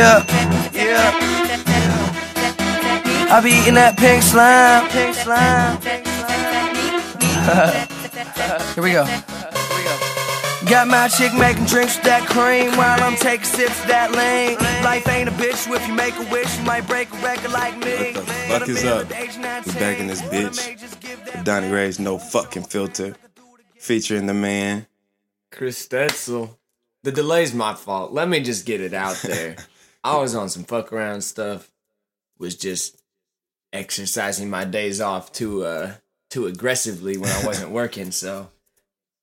Yeah, yeah. I be eating that pink slime. Pink slime. Here we go. Here we go. Got my chick making drinks with that cream while I'm taking sips of that lean. Life ain't a bitch, if you make a wish, you might break a record like me. What the fuck is up? We're back in this bitch. With Donnie Ray's No Fucking Filter. Featuring the man. Chris Stetzel. The delay's my fault. Let me just get it out there. I was on some fuck around stuff. Was just exercising my days off too uh too aggressively when I wasn't working, so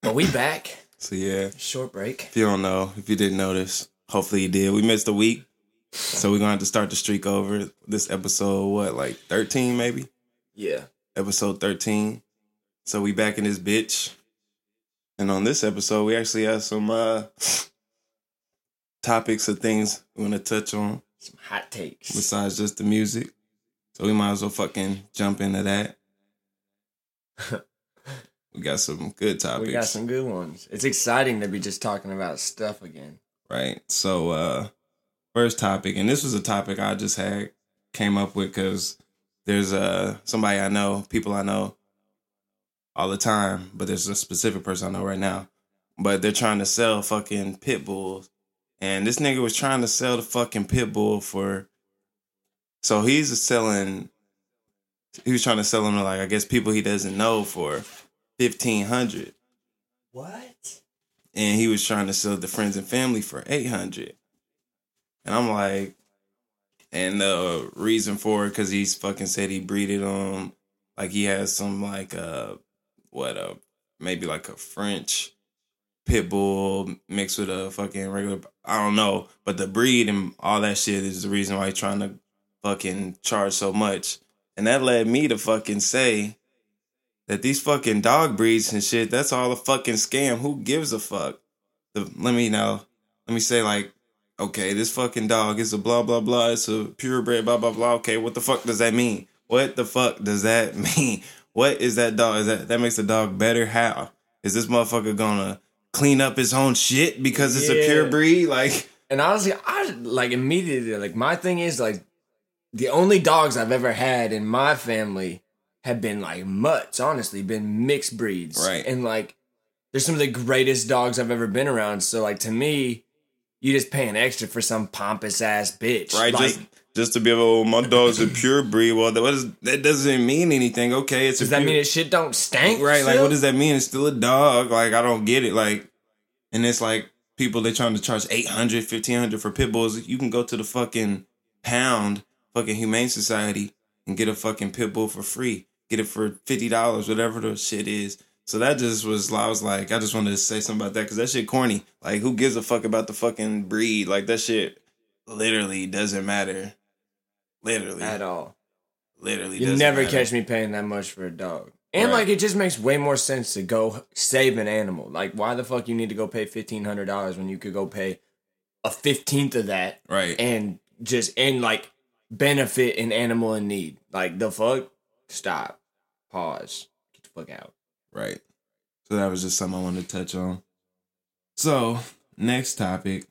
but we back. So yeah, Short break. if you don't know, if you didn't notice, hopefully you did. We missed a week. So we're gonna have to start the streak over. This episode, what, like 13 maybe? Yeah. Episode 13. So we back in this bitch. And on this episode, we actually have some uh topics or things we want to touch on. Some hot takes. besides just the music. So we might as well fucking jump into that. we got some good topics, We got some good ones. It's exciting to be just talking about stuff again. right? So uh first topic, and this was a topic I just had came up with because there's uh somebody I know, people I know all the time, but there's a specific person I know right now. But they're trying to sell fucking pit bulls. And this nigga was trying to sell the fucking pit bull for so he's selling he was trying to sell him to like I guess people he doesn't know for fifteen hundred. What? And he was trying to sell the friends and family for eight hundred. And I'm like and the reason for it because he's fucking said he breeded them like he has some like uh what a maybe like a French pit bull mixed with a fucking regular I don't know, but the breed and all that shit is the reason why he's trying to fucking charge so much. And that led me to fucking say that these fucking dog breeds and shit, that's all a fucking scam. Who gives a fuck? The, let me know. Let me say like, okay, this fucking dog is a blah blah blah. It's a purebred blah blah blah. Okay, what the fuck does that mean? What the fuck does that mean? What is that dog? Is that that makes the dog better? How is this motherfucker gonna clean up his own shit because it's a pure breed? Like, And honestly, I like immediately like my thing is like the only dogs I've ever had in my family have been like mutts, honestly, been mixed breeds. Right. And like they're some of the greatest dogs I've ever been around. So like to me, you just paying extra for some pompous ass bitch. right? Like, just just to be able, oh, my dog's a pure breed. Well, that, what is, that doesn't mean anything. Okay, it's does that pure, mean it shit don't stink? right? Like, what does that mean? It's still a dog. Like, I don't get it. Like, and it's like people they trying to charge 800 1500 for pit bulls. You can go to the fucking pound, fucking Humane Society, and get a fucking pit bull for free. Get it for fifty dollars, whatever the shit is. So that just was. I was like, I just wanted to say something about that because that shit corny. Like, who gives a fuck about the fucking breed? Like that shit literally doesn't matter. Literally, at all. literally. You never matter. catch me paying that much for a dog. And Right. like it just makes way more sense to go save an animal. Like why the fuck you need to go pay fifteen hundred dollars when you could go pay a fifteenth of that right. and just and like benefit an animal in need. Like the fuck? Stop. Pause. Get the fuck out. Right. So that was just something I wanted to touch on. So, next topic.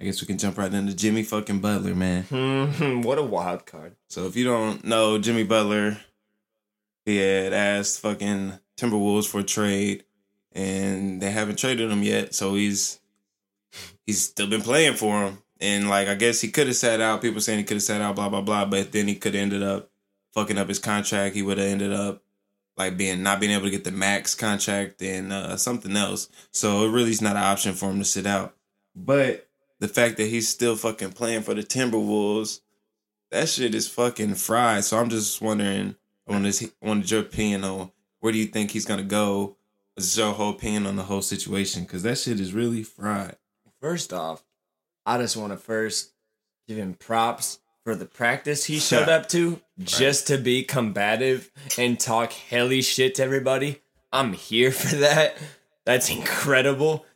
I guess we can jump right into Jimmy fucking Butler, man. Hmm, what a wild card. So if you don't know, Jimmy Butler, he had asked fucking Timberwolves for a trade, and they haven't traded him yet. So he's he's still been playing for him, and like I guess he could have sat out. People saying he could have sat out, blah blah blah. But then he could have ended up fucking up his contract. He would have ended up like being not being able to get the max contract and uh, something else. So it really is not an option for him to sit out. But the fact that he's still fucking playing for the Timberwolves that shit is fucking fried. So I'm just wondering, on this wanted your opinion on where do you think he's gonna go? What's your whole opinion on the whole situation? Because that shit is really fried. First off, I just want to first give him props for the practice he showed up to just to be combative and talk helly shit to everybody. I'm here for that. That's incredible.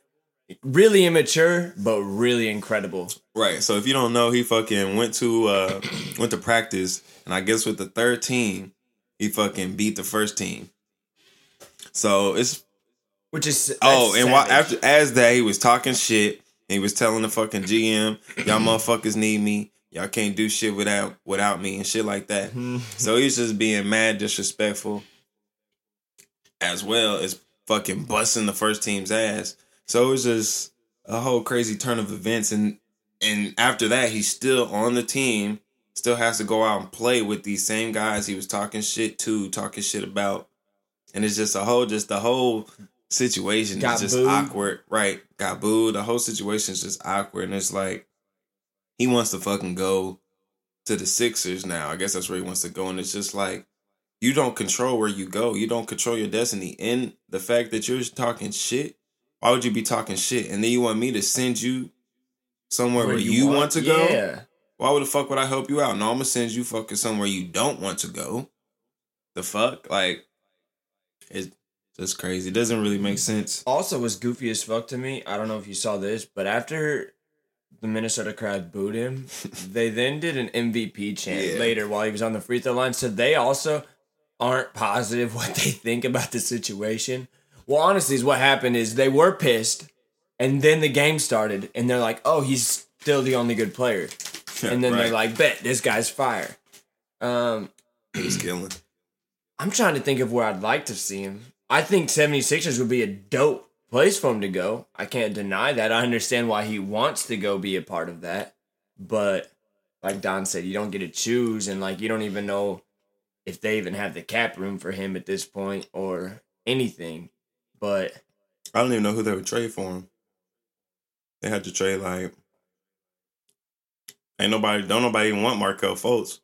Really immature, but really incredible. Right. So if you don't know, he fucking went to uh went to practice, and I guess with the third team, he fucking beat the first team. So it's Which is oh, and while, after as that he was talking shit, And he was telling the fucking GM, y'all motherfuckers need me. Y'all can't do shit without without me and shit like that. so he's just being mad disrespectful as well as fucking busting the first team's ass. So it was just a whole crazy turn of events and and after that he's still on the team, still has to go out and play with these same guys he was talking shit to, talking shit about. And it's just a whole just the whole situation Got is just booed. awkward. Right. Got booed. The whole situation is just awkward and it's like he wants to fucking go to the Sixers now. I guess that's where he wants to go. And it's just like you don't control where you go. You don't control your destiny. And the fact that you're talking shit, why would you be talking shit? And then you want me to send you somewhere where, you, want, to go? Yeah. Why would the fuck would I help you out? No, I'm gonna send you fucking somewhere you don't want to go. The fuck? Like it's just crazy. It doesn't really make sense. Also, was goofy as fuck to me. I don't know if you saw this, but after the Minnesota crowd booed him, they then did an MVP chant Yeah. later while he was on the free throw line. So they also aren't positive what they think about the situation. Well, honestly, is what happened is they were pissed, and then the game started, and they're like, "Oh, he's still the only good player," and then Right. they're like, "Bet this guy's fire." Um, he's killing. I'm trying to think of where I'd like to see him. I think 76ers would be a dope place for him to go. I can't deny that. I understand why he wants to go be a part of that. But like Don said, you don't get to choose and like you don't even know if they even have the cap room for him at this point or anything. But I don't even know who they would trade for him. They had to trade like ain't nobody don't nobody even want Markelle Fultz.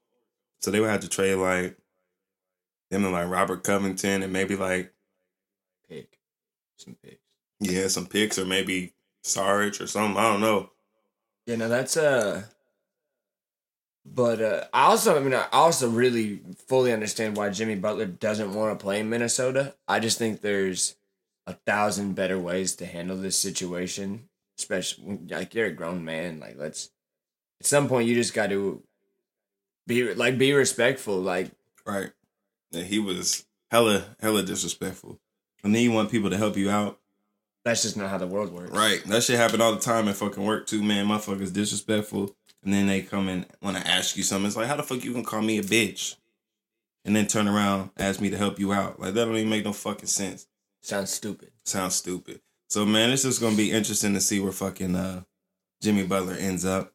So they would have to trade like them and like Robert Covington and maybe like pick some picks. yeah, some picks or maybe Sarge or something. I don't know. Yeah, no, that's uh but uh I also I mean I also really fully understand why Jimmy Butler doesn't want to play in Minnesota. I just think there's a thousand better ways to handle this situation. Especially like you're a grown man. Like let's at some point you just got to be like be respectful. Like Right. Yeah, he was hella hella disrespectful. And then you want people to help you out. that's just not how the world works. Right. That shit happen all the time at fucking work too, man. Motherfuckers disrespectful. And then they come and want to ask you something. It's like, how the fuck you gonna call me a bitch? And then turn around, ask me to help you out. Like that don't even make no fucking sense. Sounds stupid. Sounds stupid. So man, it's just gonna be interesting to see where fucking uh Jimmy Butler ends up.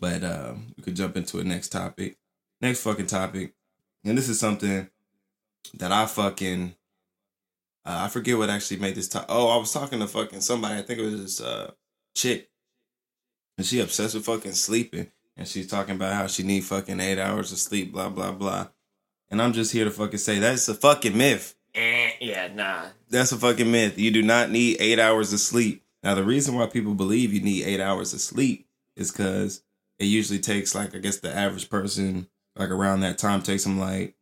But uh, we could jump into a next topic. Next fucking topic. And this is something that I fucking uh, I forget what actually made this talk. Oh, I was talking to fucking somebody. I think it was this uh chick. And she obsessed with fucking sleeping. And she's talking about how she need fucking eight hours of sleep, blah, blah, blah. And I'm just here to fucking say that's a fucking myth. Eh, yeah, nah. That's a fucking myth. You do not need eight hours of sleep. Now, the reason why people believe you need eight hours of sleep is because it usually takes, like, I guess the average person, like, around that time, takes them, like,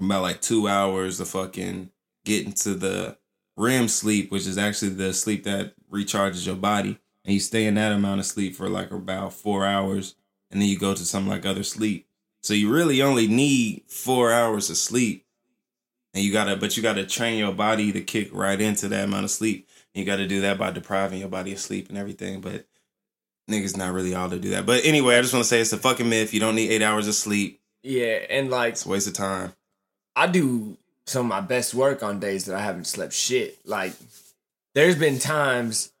about, like, two hours to fucking get into the REM sleep, which is actually the sleep that recharges your body. And you stay in that amount of sleep for, like, about four hours. And then you go to some, like, other sleep. So you really only need four hours of sleep and you gotta but you gotta train your body to kick right into that amount of sleep you gotta do that by depriving your body of sleep and everything but niggas not really all to do that but anyway i just want to say it's a fucking myth you don't need eight hours of sleep Yeah, and like it's a waste of time I do some of my best work on days that I haven't slept shit. Like, there's been times.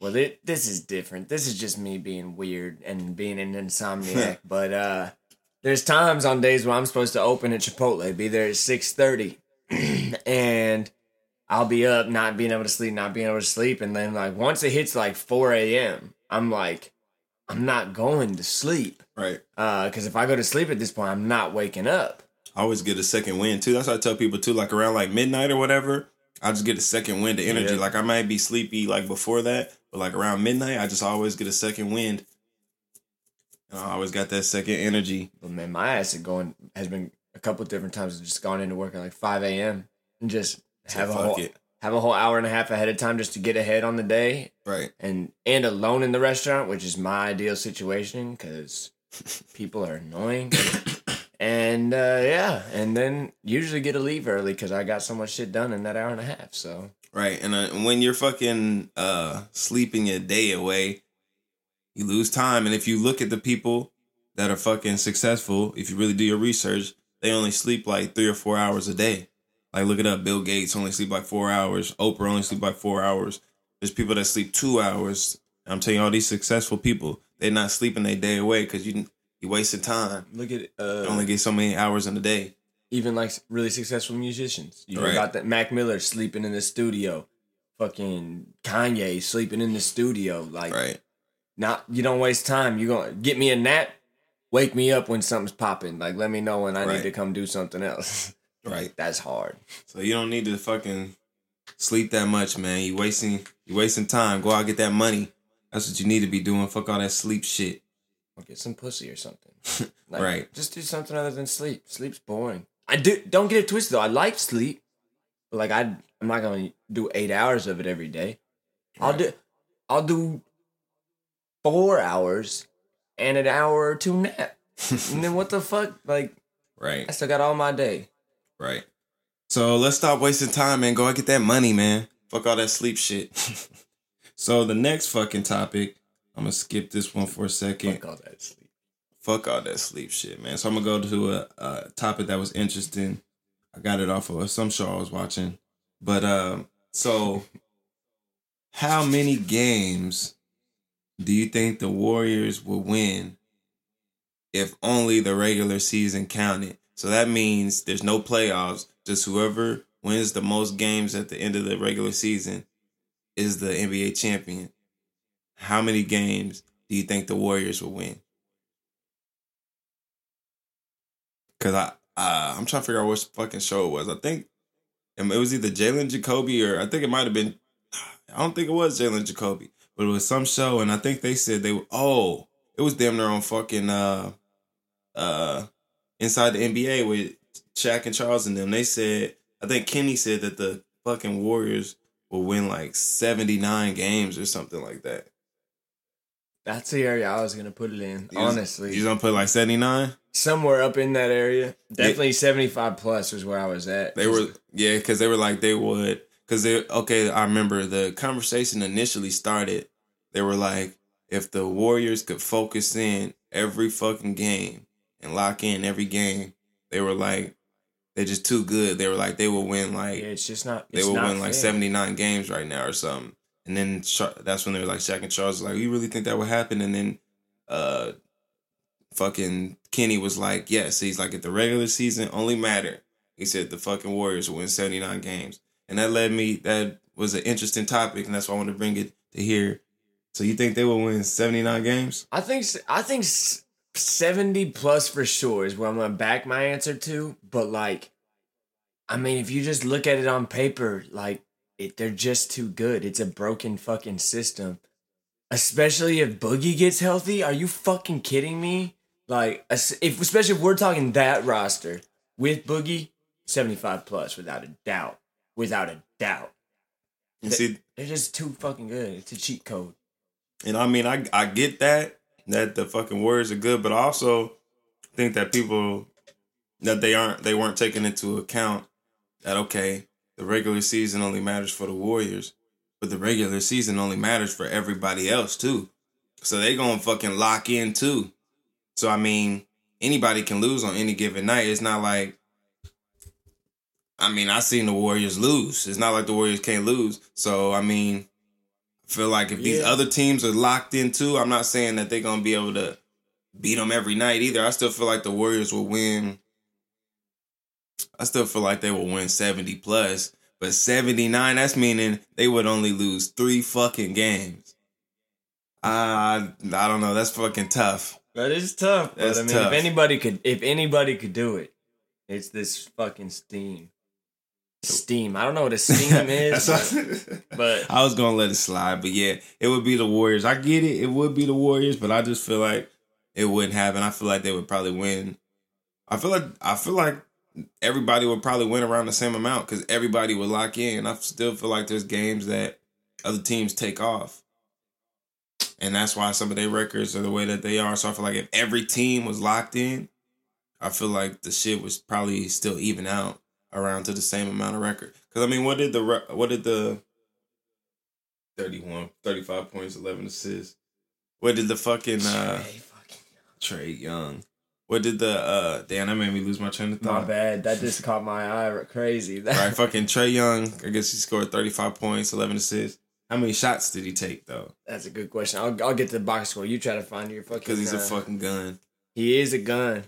Well, it, this is different. This is just me being weird and being an insomniac. but uh there's times on days where I'm supposed to open at Chipotle, be there at six thirty, and I'll be up, not being able to sleep, not being able to sleep, and then like once it hits like four a.m., I'm like, I'm not going to sleep. right Uh, because if I go to sleep at this point, I'm not waking up. i always get a second wind too that's what i tell people too like around like midnight or whatever i just get a second wind of energy Yeah. like i might be sleepy like before that but like around midnight i just always get a second wind and i always got that second energy But man, my ass is going has been a couple different times. Just gone into work at like five a.m. and just So have a whole it. have a whole hour and a half ahead of time just to get ahead on the day right and and alone in the restaurant, which is my ideal situation because people are annoying. and uh, yeah, and then usually get to leave early because I got so much shit done in that hour and a half. So Right. And uh, when you're fucking uh, sleeping a day away, you lose time. And if you look at the people that are fucking successful, if you really do your research, they only sleep like three or four hours a day. Like look it up. Bill Gates only sleep like four hours. Oprah only sleep like four hours. There's people that sleep two hours. I'm telling you, all these successful people, they're not sleeping a day away because you you wasted time. Look at You uh, only get so many hours in a day. even like really successful musicians. You Right. got that Mac Miller sleeping in the studio, fucking Kanye sleeping in the studio. Like, Right. not you don't waste time. You gonna get me a nap, wake me up when something's popping. Like, let me know when I Right. need to come do something else. Right. That's hard. So you don't need to fucking sleep that much, man. You wasting you wasting time. Go out get that money. That's what you need to be doing. Fuck all that sleep shit. Or get some pussy or something. Like, Right. Just do something other than sleep. Sleep's boring. I do. Don't get it twisted though. I like sleep, but like I, I'm not gonna do eight hours of it every day. I'll do. I'll do four hours and an hour or two nap. and then what the fuck? Like Right. I still got all my day. Right. So let's stop wasting time, and Go out get that money, man. Fuck all that sleep shit. so the next fucking topic, I'm gonna skip this one for a second. Fuck all that sleep. Fuck all that sleep shit, man. So I'm gonna go to a, a topic that was interesting. I got it off of some show I was watching. But um, so how many games do you think the Warriors will win if only the regular season counted? So that means there's no playoffs. Just whoever wins the most games at the end of the regular season is the NBA champion. How many games do you think the Warriors will win? Cause I uh, I'm trying to figure out which fucking show it was. I think it was either Jalen Jacoby or I think it might have been. I don't think it was Jalen Jacoby, but it was some show, and I think they said they were. Oh, it was damn near on fucking uh, uh, inside the NBA with Shaq and Charles and them. They said I think Kenny said that the fucking Warriors will win like 79 games or something like that. That's the area I was gonna put it in. You honestly, you gonna put like 79? somewhere up in that area. Definitely seventy five plus was where I was at. They were yeah, because they were like they would because they okay. I remember the conversation initially started. They were like, if the Warriors could focus in every fucking game and lock in every game, they were like, they're just too good. They were like they will win Yeah, like it's just not. they will not win like seventy nine games right now or something. And then that's when they were like Shaq and Charles was like, you really think that would happen? And then uh, fucking Kenny was like, yes. He's like, if the regular season only mattered, he said the fucking Warriors will win 79 games. And that led me, that was an interesting topic, and that's why I wanted to bring it to here. So you think they will win 79 games? I think I think seventy plus for sure is where I'm gonna back my answer to. But like, I mean, if you just look at it on paper, like it, they're just too good. It's a broken fucking system. Especially if Boogie gets healthy. Are you fucking kidding me? Like, if especially if we're talking that roster with Boogie, seventy five plus without a doubt, without a doubt. And Th- see, They're just too fucking good. It's a cheat code. and I mean, I I get that that the fucking Warriors are good, but I also think that people that they aren't they weren't taking into account that okay, the regular season only matters for the Warriors, but the regular season only matters for everybody else too. So they gonna fucking lock in too. So I mean, anybody can lose on any given night. It's not like I mean, I seen the Warriors lose. It's not like the Warriors can't lose. So I mean, I feel like if these other teams are locked in too, I'm not saying that they're gonna be able to beat them every night either. I still feel like the Warriors will win. I still feel like they will win 70 plus, but 79, that's meaning they would only lose three fucking games. I I don't know. That's fucking tough. That is tough. That's but I mean, tough. if anybody could, if anybody could do it, it's this fucking steam. Steam. I don't know what a steam is, but, but I was gonna let it slide, but yeah, it would be the Warriors. I get it, it would be the Warriors, but I just feel like it wouldn't happen. I feel like they would probably win. I feel like I feel like everybody would probably win around the same amount because everybody would lock in. I still feel like there's games that other teams take off, and that's why some of their records are the way that they are. So I feel like if every team was locked in, I feel like the shit was probably still even out. Around to the same amount of record. Because I mean, what did the what did the 31, 35 points, eleven assists? What did the fucking uh, fucking- Trae Young? What did the uh? Damn, that made me lose my train of thought? My bad. That just caught my eye crazy. All right, fucking Trae Young. I guess he scored thirty five points, eleven assists. How many shots did he take though? That's a good question. I'll, I'll get to the box score. You try to find your fucking. Because he's a uh, fucking gun. He is a gun.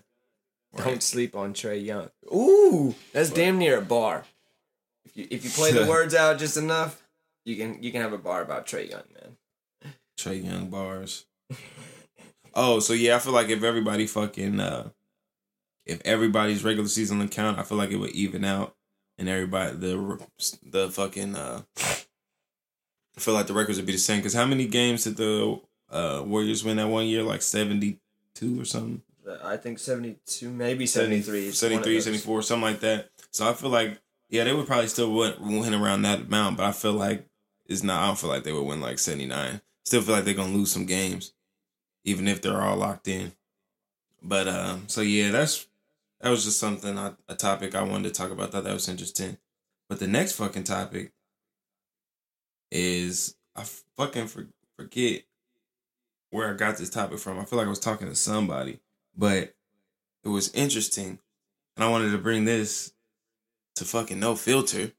Right. Don't sleep on Trae Young. Ooh, that's damn near a bar. If you if you play the words out just enough, you can you can have a bar about Trae Young, man. Trae Young bars. Oh, so yeah, I feel like if everybody fucking uh if everybody's regular season account, I feel like it would even out and everybody the the fucking uh I feel like the records would be the same cuz how many games did the uh Warriors win that one year like 72 or something? I think seventy two, maybe seventy three. 73, 74, something like that. So I feel like, yeah, they would probably still win, win around that amount, but I feel like it's not, I don't feel like they would win like 79. Still feel like they're going to lose some games, even if they're all locked in. But, um, so yeah, that's, that was just something, I, a topic I wanted to talk about. Thought that was interesting. But the next fucking topic is, I fucking for, forget where I got this topic from. I feel like I was talking to somebody, but it was interesting. And I wanted to bring this to fucking no filter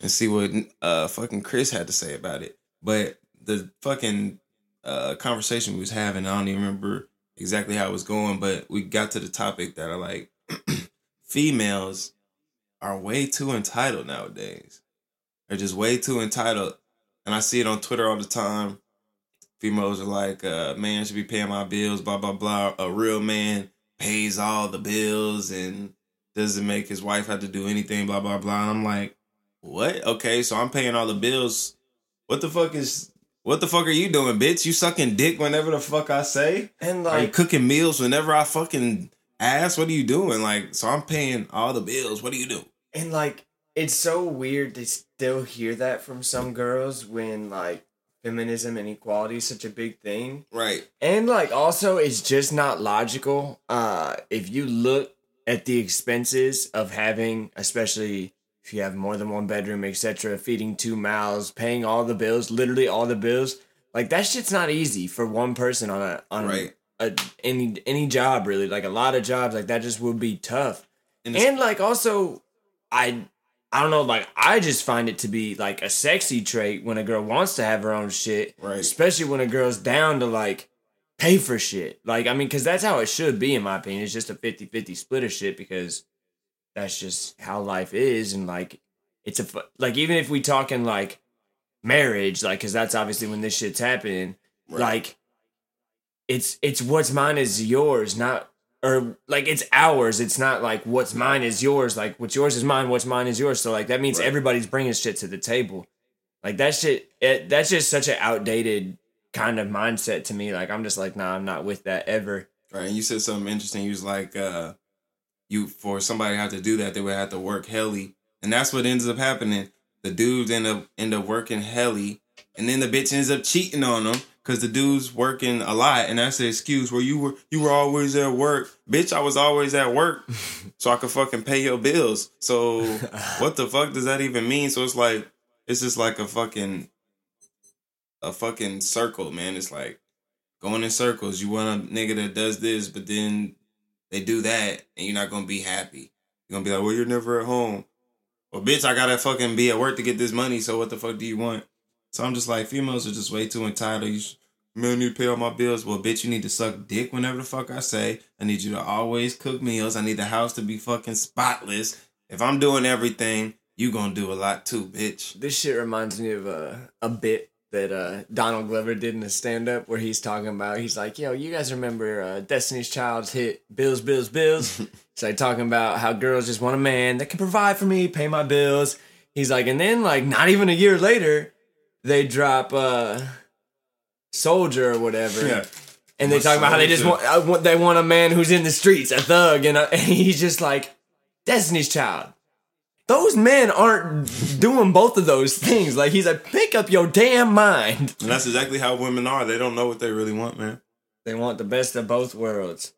and see what uh fucking Chris had to say about it. But the fucking uh conversation we was having, I don't even remember exactly how it was going, but we got to the topic that are like females are way too entitled nowadays. They're just way too entitled. And I see it on Twitter all the time. Females are like, uh, man should be paying my bills, blah, blah, blah. A real man pays all the bills and doesn't make his wife have to do anything, blah, blah, blah. And I'm like, what? Okay, so I'm paying all the bills. What the fuck is what the fuck are you doing, bitch? You sucking dick whenever the fuck I say? And Are you like, cooking meals whenever I fucking ask? What are you doing? Like, so I'm paying all the bills. What do you do? and like, it's so weird to still hear that from some girls when like feminism and equality is such a big thing. Right. And like also it's just not logical. Uh if you look at the expenses of having especially if you have more than one bedroom, etc., feeding two mouths, paying all the bills, literally all the bills, like that shit's not easy for one person on a on Right. a, any any job really. Like a lot of jobs like that just would be tough. And And like also I I don't know, like I just find it to be like a sexy trait when a girl wants to have her own shit. Right. Especially when a girl's down to like pay for shit. Like, I mean, because that's how it should be, in my opinion. It's just a 50 50 split of shit because that's just how life is. And like, it's a, like, even if we talking like marriage, like, because that's obviously when this shit's happening, Right. like, it's, it's what's mine is yours, not, or like it's ours. It's not like what's mine is yours. Like what's yours is mine. What's mine is yours. So like that means Right. everybody's bringing shit to the table. Like that shit. It, that's just such an outdated kind of mindset to me. Like I'm just like, nah, I'm not with that ever. Right. And you said something interesting. You was like, uh, you for somebody to have to do that, they would have to work helly. And that's what ends up happening. The dudes end up end up working helly, and then the bitch ends up cheating on them because the dude's working a lot, and that's the excuse where you were you were always at work. Bitch, I was always at work, so I could fucking pay your bills. So what the fuck does that even mean? So it's like it's just like a fucking a fucking circle, man. It's like going in circles. You want a nigga that does this, but then they do that, and you're not gonna be happy. You're gonna be like, well, you're never at home. Well, bitch, I gotta fucking be at work to get this money. So what the fuck do you want? So I'm just like, females are just way too entitled. You, man, need to pay all my bills. Well, bitch, you need to suck dick whenever the fuck I say. I need you to always cook meals. I need the house to be fucking spotless. If I'm doing everything, you gonna do a lot too, bitch. This shit reminds me of a a bit that uh, Donald Glover did in a stand up where he's talking about he's like, yo, you guys remember uh, Destiny's Child's hit Bills, Bills, Bills? so like talking about how girls just want a man that can provide for me, pay my bills. He's like, and then like not even a year later, they drop uh Soldier or whatever. Yeah. And they talk about how they just want, uh, want they want a man who's in the streets, a thug, and, uh, and he's just like Destiny's Child. Those men aren't doing both of those things. Like he's like, pick up your damn mind. And that's exactly how women are. They don't know what they really want, man. They want the best of both worlds.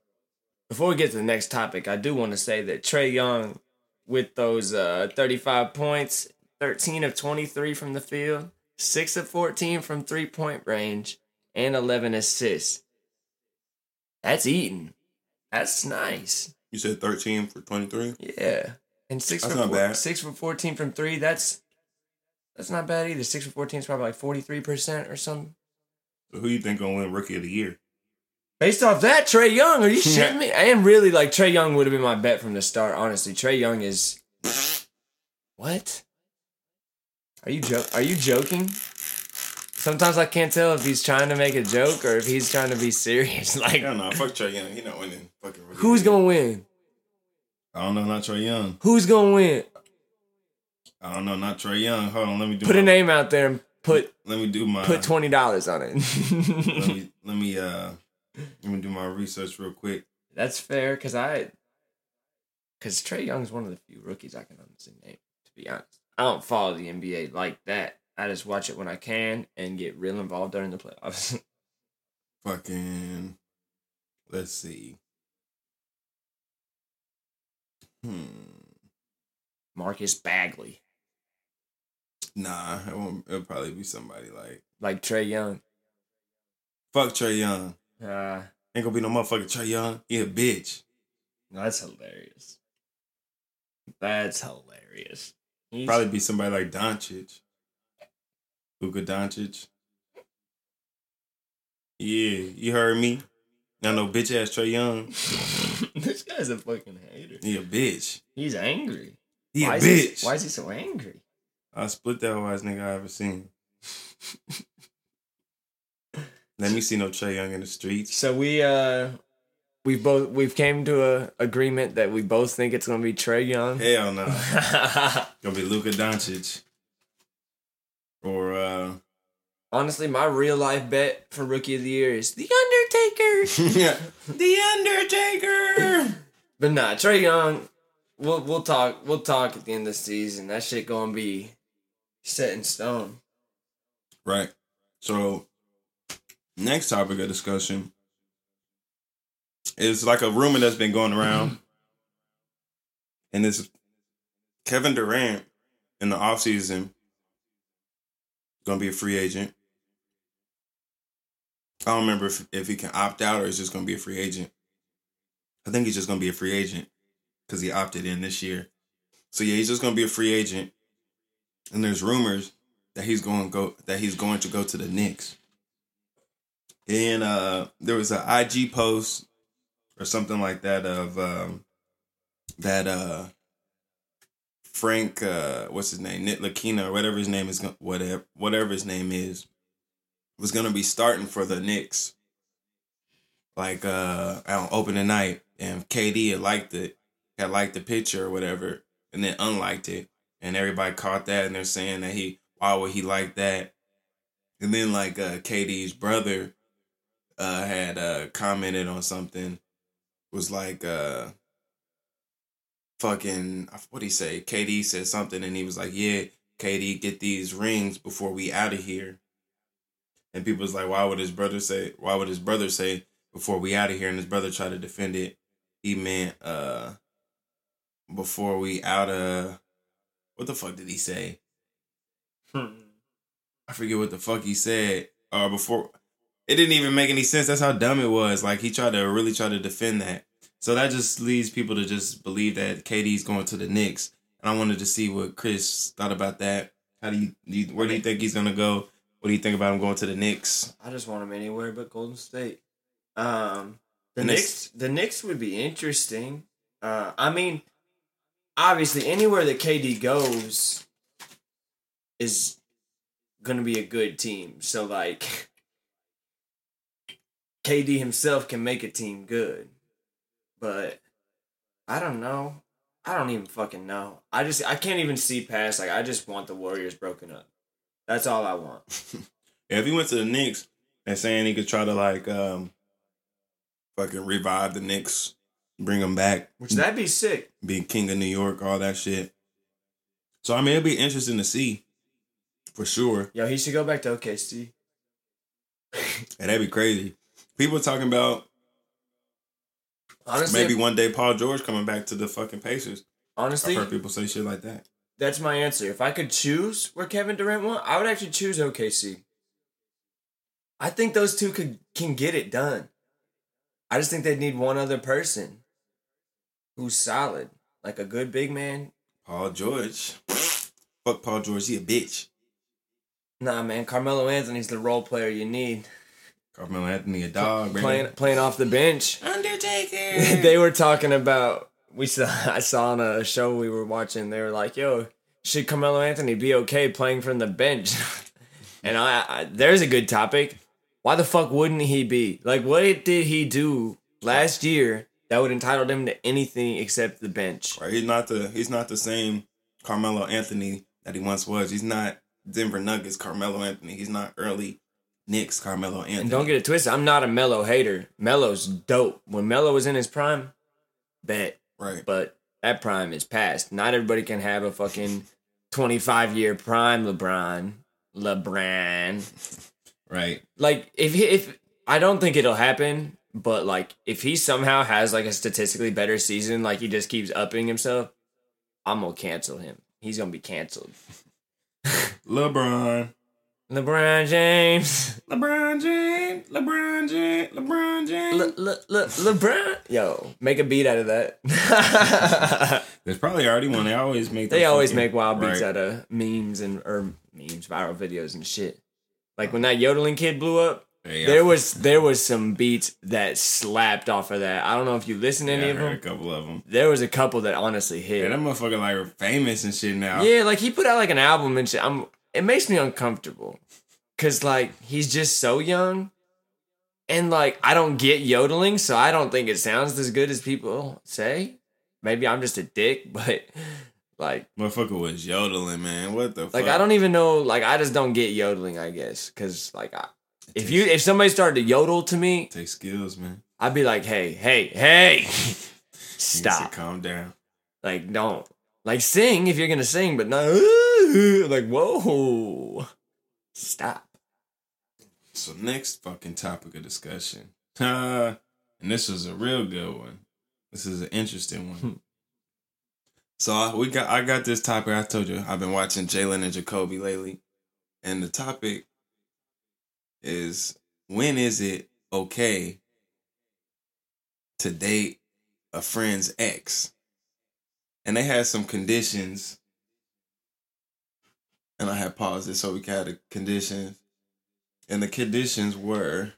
Before we get to the next topic, I do want to say that Trae Young with those uh, 35 points, 13 of 23 from the field, 6 of 14 from three point range, and 11 assists. That's eating. That's nice. You said 13 for 23? Yeah. And 6 That's for not four, bad. 6 for 14 from 3, that's that's not bad either. 6 for 14 is probably like 43% or something. So who you think gonna win Rookie of the Year? Based off that, Trae Young, are you shitting me? I am really like Trae Young would have been my bet from the start. Honestly, Trae Young is what? Are you jo- Are you joking? Sometimes I can't tell if he's trying to make a joke or if he's trying to be serious. Like, Hell no, fuck Trae Young. He not winning fucking Rookie who's of the Year. gonna win? I don't know, not Trae Young. Who's gonna win? I don't know, not Trae Young. Hold on, let me do Put my, a name out there and put Let me do my put twenty dollars on it. let me let me uh let me do my research real quick. That's fair, cause I, cause Trae Young's one of the few rookies I can honestly name. To be honest, I don't follow the NBA like that. I just watch it when I can and get real involved during the playoffs. Fucking let's see. Hmm. Marcus Bagley, Nah, it won't, it'll probably be somebody like like Trae Young. fuck Trae Young. Uh, Ain't gonna be no motherfucking Trae Young. He a bitch. that's hilarious. That's hilarious. He's- Probably be somebody like Doncic. Luka Doncic. Yeah, you heard me. Now no bitch ass Trae Young. this guy's a fucking hater. He a bitch. He's angry. He why a is he- bitch. why is he so angry? I split that wise nigga I ever seen. Let me see no Trae Young in the streets. So we uh we both we've came to a agreement that we both think it's gonna be Trae Young. Hell no. Gonna be Luka Doncic. Or uh Honestly, my real life bet for rookie of the year is The Undertaker. yeah. The Undertaker. but nah, Trae Young, we'll we'll talk we'll talk at the end of the season. That shit gonna be set in stone. Right. So, next topic of discussion is like a rumor that's been going around. and it's Kevin Durant in the offseason going to be a free agent. I don't remember if, if he can opt out or is just going to be a free agent. I think he's just going to be a free agent because he opted in this year. So, yeah, he's just going to be a free agent. And there's rumors that he's going to go that he's going to go to the Knicks. And uh there was an IG post or something like that of um that uh Frank uh what's his name? Nick Lakina or whatever his name is whatever whatever his name is was to be starting for the Knicks. Like uh on opening night and KD had liked it had liked the picture or whatever and then unliked it. And everybody caught that and they're saying that he why would he like that? And then like uh KD's brother uh had uh commented on something was like uh fucking what he say? KD said something and he was like yeah KD get these rings before we out of here. And people was like why would his brother say why would his brother say before we out of here? And his brother tried to defend it. He meant uh before we out of what the fuck did he say? I forget what the fuck he said. Or before it didn't even make any sense. That's how dumb it was. Like he tried to really try to defend that. So that just leads people to just believe that KD's going to the Knicks. And I wanted to see what Chris thought about that. How do you, do you where do you think he's gonna go? What do you think about him going to the Knicks? I just want him anywhere but Golden State. Um, the Knicks, the Knicks would be interesting. Uh, I mean, obviously, anywhere that KD goes is going to be a good team. So, like, KD himself can make a team good, but I don't know. I don't even fucking know. I just I can't even see past like I just want the Warriors broken up. That's all I want. If he went to the Knicks and saying he could try to like um fucking revive the Knicks, bring them back, Which that'd be sick. be king of New York, all that shit. So I mean, it'd be interesting to see, for sure. Yo, he should go back to OKC. And that'd be crazy. People talking about Honestly, maybe one day Paul George coming back to the fucking Pacers. honestly, I've heard people say shit like that. that's my answer. If I could choose where Kevin Durant went, I would actually choose OKC. I think those two could can get it done. I just think they need one other person who's solid, like a good big man. Paul George. Fuck Paul George, he a bitch. Nah, man, Carmelo Anthony's the role player you need. Carmelo Anthony a dog, man. Playing playing off the bench. Undertaker. they were talking about we saw I saw on a show we were watching. They were like, "Yo, should Carmelo Anthony be okay playing from the bench?" and I, I there's a good topic. Why the fuck wouldn't he be? Like, what did he do last year that would entitle him to anything except the bench? Right, he's not the he's not the same Carmelo Anthony that he once was. He's not Denver Nuggets Carmelo Anthony. He's not early Knicks Carmelo Anthony. And don't get it twisted. I'm not a Melo hater. Melo's dope. When Melo was in his prime, bet. right. but that prime is past. Not everybody can have a fucking 25 year prime LeBron. LeBron. Right. Like if he, if I don't think it'll happen, but like if he somehow has like a statistically better season, like he just keeps upping himself, I'm gonna cancel him. He's gonna be canceled. LeBron. LeBron James. LeBron James. LeBron James. LeBron James. Le, le, le, LeBron. Yo, make a beat out of that. There's probably already one. They always make. They always fucking- make wild beats Right. out of memes and or memes, viral videos and shit. Like when that yodeling kid blew up, Yeah, there was there was some beats that slapped off of that. I don't know if you listened to yeah, any I of them. a couple of them. There was a couple that honestly hit. Yeah, that motherfucker like famous and shit now. Yeah, like he put out like an album and shit. I'm it makes me uncomfortable. Cause like he's just so young. And like I don't get yodeling, so I don't think it sounds as good as people say. Maybe I'm just a dick, but like Motherfucker was yodeling, man. What the like fuck? I don't even know like I just don't get yodeling, I guess. Cause like I, if you if somebody started to yodel to me, take skills, man. I'd be like, hey, hey, hey, You need to stop. calm down. Like don't. Like sing if you're gonna sing, but no like whoa. Stop. So next fucking topic of discussion. Uh, and this was a real good one. This is an interesting one. so I, we got I got this topic. I told you I've been watching Jalen and Jacoby lately, and the topic is when is it okay to date a friend's ex? And they had some conditions, and I had paused it so we could have the conditions. And the conditions were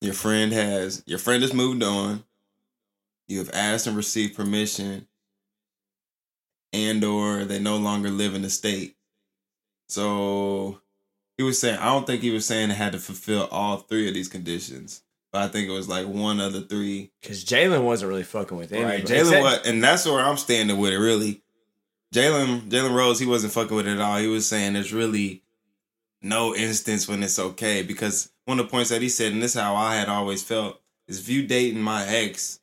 your friend has your friend has moved on, you have asked and received permission, and or they no longer live in the state. So he was saying I don't think he was saying it had to fulfill all three of these conditions. But I think it was like one of the three. Cause Jalen wasn't really fucking with Right. anybody. Jalen Except- what and that's where I'm standing with it really. Jalen Jalen Rose, he wasn't fucking with it at all. He was saying there's really no instance when it's okay because one of the points that he said, and this is how I had always felt, is if you dating my ex,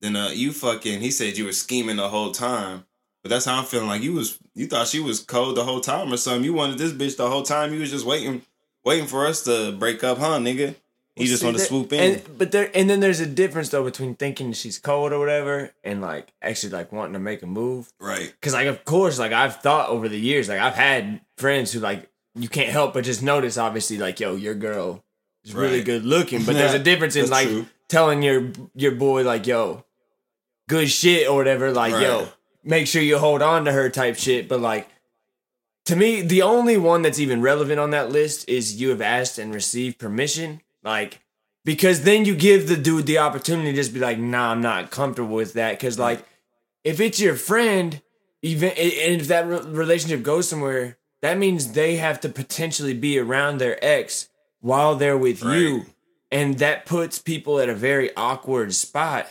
then uh you fucking he said you were scheming the whole time. But that's how I'm feeling like you was you thought she was cold the whole time or something. You wanted this bitch the whole time. You was just waiting waiting for us to break up, huh, nigga? He just want to swoop in. And, but there, and then there's a difference though between thinking she's cold or whatever, and like actually like wanting to make a move. right. Cause like of course, like I've thought over the years, like I've had friends who like you can't help but just notice, obviously, like yo, your girl is really good looking, but there's a difference in like true. telling your your boy like yo, good shit or whatever, like yo, make sure you hold on to her type shit. But like to me, the only one that's even relevant on that list is you have asked and received permission, like. Because then you give the dude the opportunity to just be like, nah, I'm not comfortable with that. Cause like, if it's your friend, even and if that relationship goes somewhere, that means they have to potentially be around their ex while they're with you, and that puts people at a very awkward spot.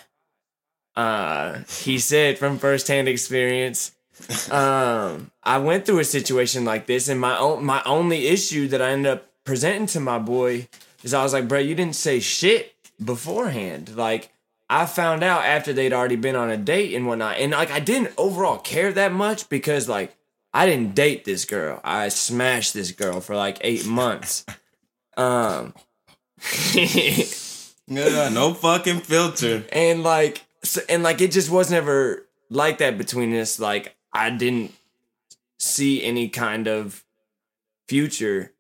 Uh, he said from firsthand experience. Um, I went through a situation like this, and my own my only issue that I ended up presenting to my boy is I was like, bro, you didn't say shit beforehand. Like, I found out after they'd already been on a date and whatnot. And like, I didn't overall care that much because like, I didn't date this girl. I smashed this girl for like eight months. Um, Yeah, no fucking filter. and like, so, and like, it just wasn't ever like that between us. Like I didn't see any kind of future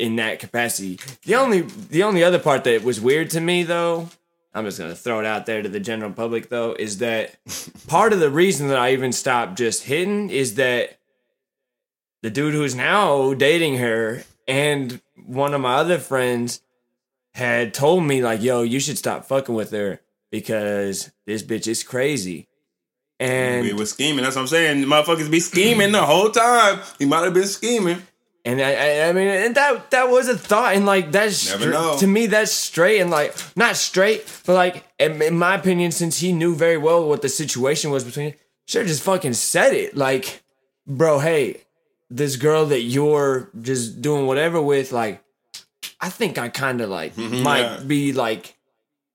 in that capacity. The only the only other part that was weird to me though, I'm just gonna throw it out there to the general public though, is that part of the reason that I even stopped just hitting is that the dude who's now dating her and one of my other friends had told me like, yo, you should stop fucking with her because this bitch is crazy. And we was scheming. That's what I'm saying. Motherfuckers be scheming the whole time. He might have been scheming. And I, I, I mean, and that that was a thought, and like that's to me that's straight, and like not straight, but like in, in my opinion, since he knew very well what the situation was between, should just fucking said it, like, bro, hey, this girl that you're just doing whatever with, like, I think I kind of like might Yeah. be like,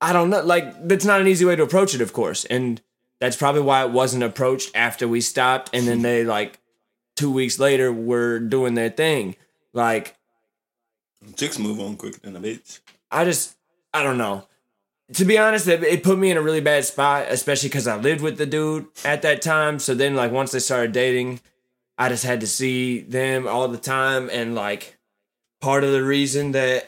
I don't know, like that's not an easy way to approach it, of course, and that's probably why it wasn't approached after we stopped, and then they like two weeks later were doing their thing. Like, Chicks move on quicker than a bitch. I just, I don't know. To be honest, it, it put me in a really bad spot, especially because I lived with the dude at that time. So then, like, once they started dating, I just had to see them all the time. And, like, part of the reason that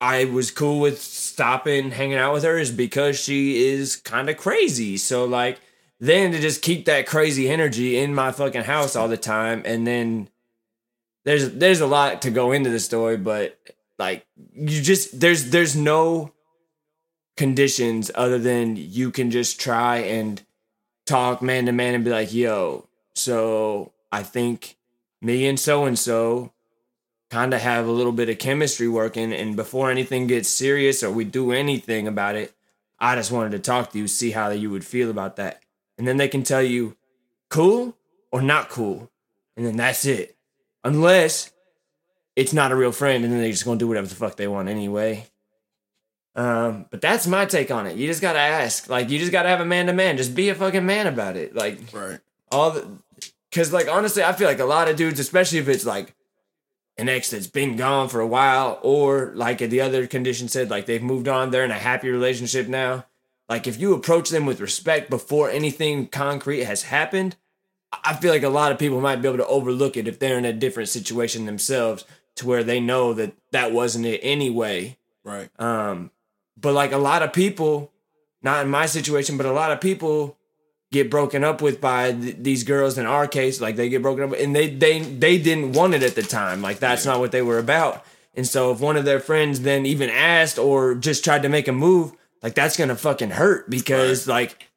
I was cool with stopping hanging out with her is because she is kind of crazy. So, like, then to just keep that crazy energy in my fucking house all the time. And then there's there's a lot to go into the story but like you just there's there's no conditions other than you can just try and talk man to man and be like yo so i think me and so and so kind of have a little bit of chemistry working and before anything gets serious or we do anything about it i just wanted to talk to you see how you would feel about that and then they can tell you cool or not cool. And then that's it. Unless it's not a real friend and then they're just gonna do whatever the fuck they want anyway. Um but that's my take on it. You just gotta ask. Like you just gotta have a man to man. Just be a fucking man about it. Like Right. all the because like honestly i feel like a lot of dudes especially if it's like an ex that's been gone for a while or like the other condition said like they've moved on they're in a happy relationship now like if you approach them with respect before anything concrete has happened i feel like a lot of people might be able to overlook it if they're in a different situation themselves to where they know that that wasn't it anyway Right. um, but like a lot of people, not in my situation, but a lot of people get broken up with by th- these girls. In our case, like they get broken up, and they they they didn't want it at the time. Like that's not what they were about. And so if one of their friends then even asked or just tried to make a move, like that's gonna fucking hurt because like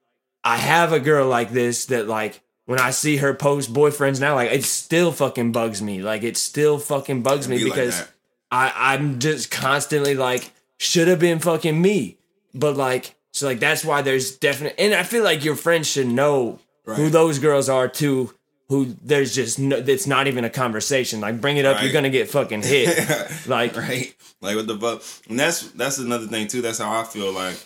I have a girl like this that like when I see her post boyfriends now, like it still fucking bugs me. Like it still fucking bugs me Be because that. I I'm just constantly like should have been fucking me, but like so like that's why there's definite and I feel like your friends should know who those girls are too. Who there's just no, it's not even a conversation. Like bring it up, you're gonna get fucking hit. like right? Like with the fuck? And that's that's another thing too. That's how I feel. Like,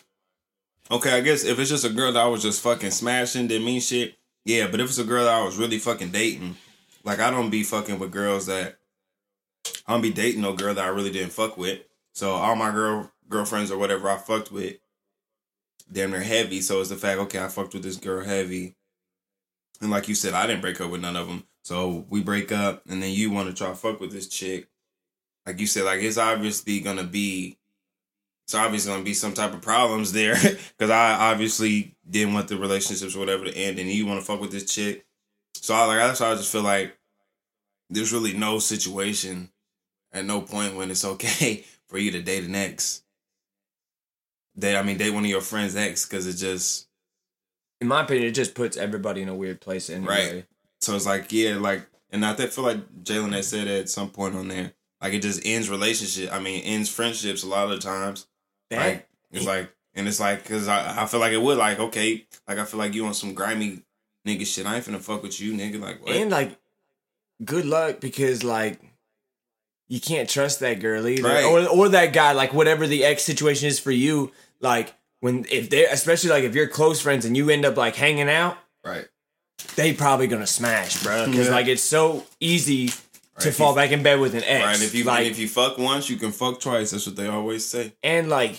okay, I guess if it's just a girl that I was just fucking smashing, didn't mean shit. Yeah, but if it's a girl that I was really fucking dating, like I don't be fucking with girls that I don't be dating no girl that I really didn't fuck with. So all my girl girlfriends or whatever I fucked with, damn near heavy. So it's the fact, okay, I fucked with this girl heavy, and like you said, I didn't break up with none of them. So we break up, and then you want to try fuck with this chick like you said, like it's obviously gonna be, it's obviously gonna be some type of problems there because I obviously didn't want the relationships or whatever to end, and you want to fuck with this chick. So I like that's why I just feel like there's really no situation at no point when it's okay for you to date an ex. Date, I mean, date one of your friends' ex because it just in my opinion, it just puts everybody in a weird place anyway. Right. so it's like yeah, like and I think feel like Jalen had said at some point on there, like it just ends relationship. I mean, ends friendships a lot of the times. That Like it's like, and it's like, cause I, I feel like it would like okay, like I feel like you on some grimy nigga shit. I ain't finna fuck with you, nigga. Like what? and like good luck because like you can't trust that girl either Right. or or that guy like whatever the ex situation is for you like when if they're especially like if you're close friends and you end up like hanging out right. they probably gonna smash bro because Yeah. like it's so easy to Right. fall back in bed with an ex Right. If you like if you fuck once, you can fuck twice. That's what they always say. and like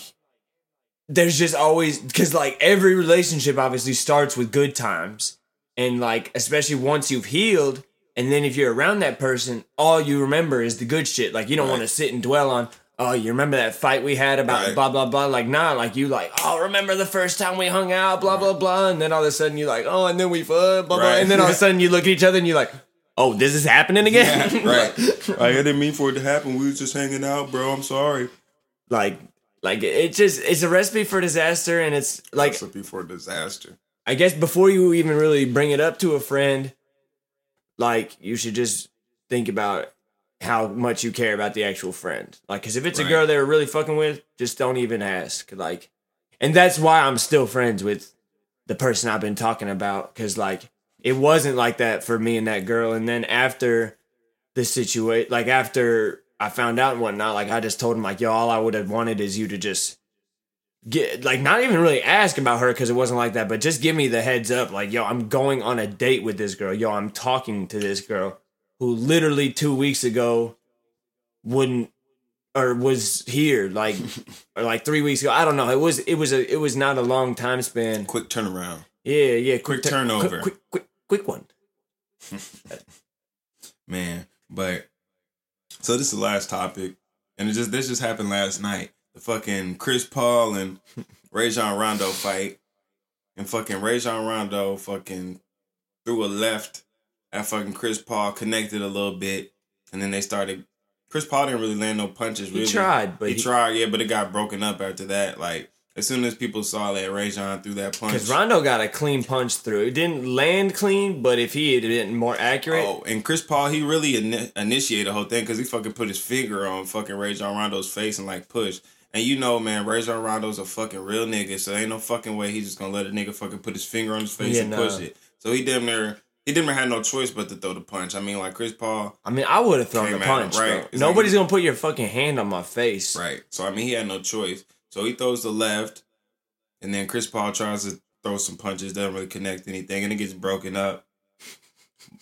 there's just always because like every relationship obviously starts with good times, and like especially once you've healed, and then if you're around that person, all you remember is the good shit. Like you don't Right. want to sit and dwell on. Oh, you remember that fight we had about Right. blah blah blah? Like nah, like you like oh remember the first time we hung out blah blah blah, and then all of a sudden you're like oh and then we fuck blah blah, Right. and then all of a sudden you look at each other and you're like oh this is happening again right. Like, I didn't mean for it to happen. We was just hanging out, bro. I'm sorry. like like it just it's a recipe for disaster and it's like Recipe for disaster. i guess before you even really bring it up to a friend like you should just think about how much you care about the actual friend. Like because if it's a girl they're really fucking with just don't even ask like and that's why i'm still friends with the person i've been talking about because like it wasn't like that for me and that girl and then after the situation like after i found out and whatnot like i just told him like yo all i would have wanted is you to just get like not even really ask about her because it wasn't like that but just give me the heads up like yo i'm going on a date with this girl. Yo i'm talking to this girl who literally two weeks ago wouldn't or was here like or like three weeks ago i don't know it was it was a it was not a long time span Quick turnaround. yeah yeah Quick tu- turnover. quick quick quick, quick one Man. But so this is the last topic. And it just this just happened last night. The fucking Chris Paul and Rajon Rondo fight. And fucking Rajon Rondo fucking threw a left at fucking Chris Paul, connected a little bit, and then they started Chris Paul didn't really land no punches. Really, he tried but he, tried, yeah, but it got broken up after that. Like as soon as people saw that Rajon threw that punch, because Rondo got a clean punch through. It didn't land clean, but if he had been more accurate, Oh, and Chris Paul, he really ini- initiated the whole thing because he fucking put his finger on fucking Rajon Rondo's face and like push. And you know, man, Rajon Rondo's a fucking real nigga, so ain't no fucking way he's just gonna let a nigga fucking put his finger on his face Yeah, and nah. push it. So he damn near, he didn't have no choice but to throw the punch. I mean, like Chris Paul, I mean, I would have thrown the at him, punch. right? It's Nobody's like- gonna put your fucking hand on my face. right? So I mean, he had no choice. So he throws the left, and then Chris Paul tries to throw some punches, doesn't really connect anything, and it gets broken up.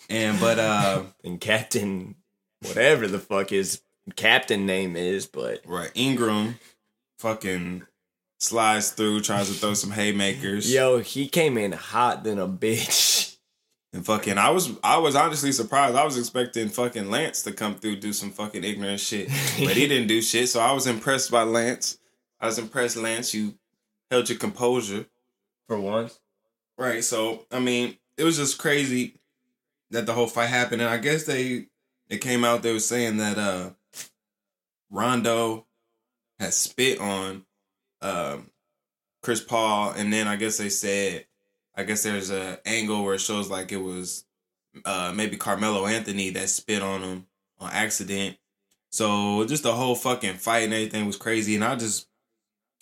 And but uh. And Captain, whatever the fuck his captain name is, but Right. Ingram fucking slides through, tries to throw some haymakers. yo, he came in hot than a bitch. And fucking I was I was honestly surprised. I was expecting fucking Lance to come through do some fucking ignorant shit. But he didn't do shit. So I was impressed by Lance. I was impressed, Lance. You held your composure. For once, Right. So I mean, it was just crazy that the whole fight happened. And I guess they it came out they were saying that uh Rondo had spit on um Chris Paul and then I guess they said I guess there's a angle where it shows like it was uh maybe Carmelo Anthony that spit on him on accident. So just the whole fucking fight and everything was crazy and I just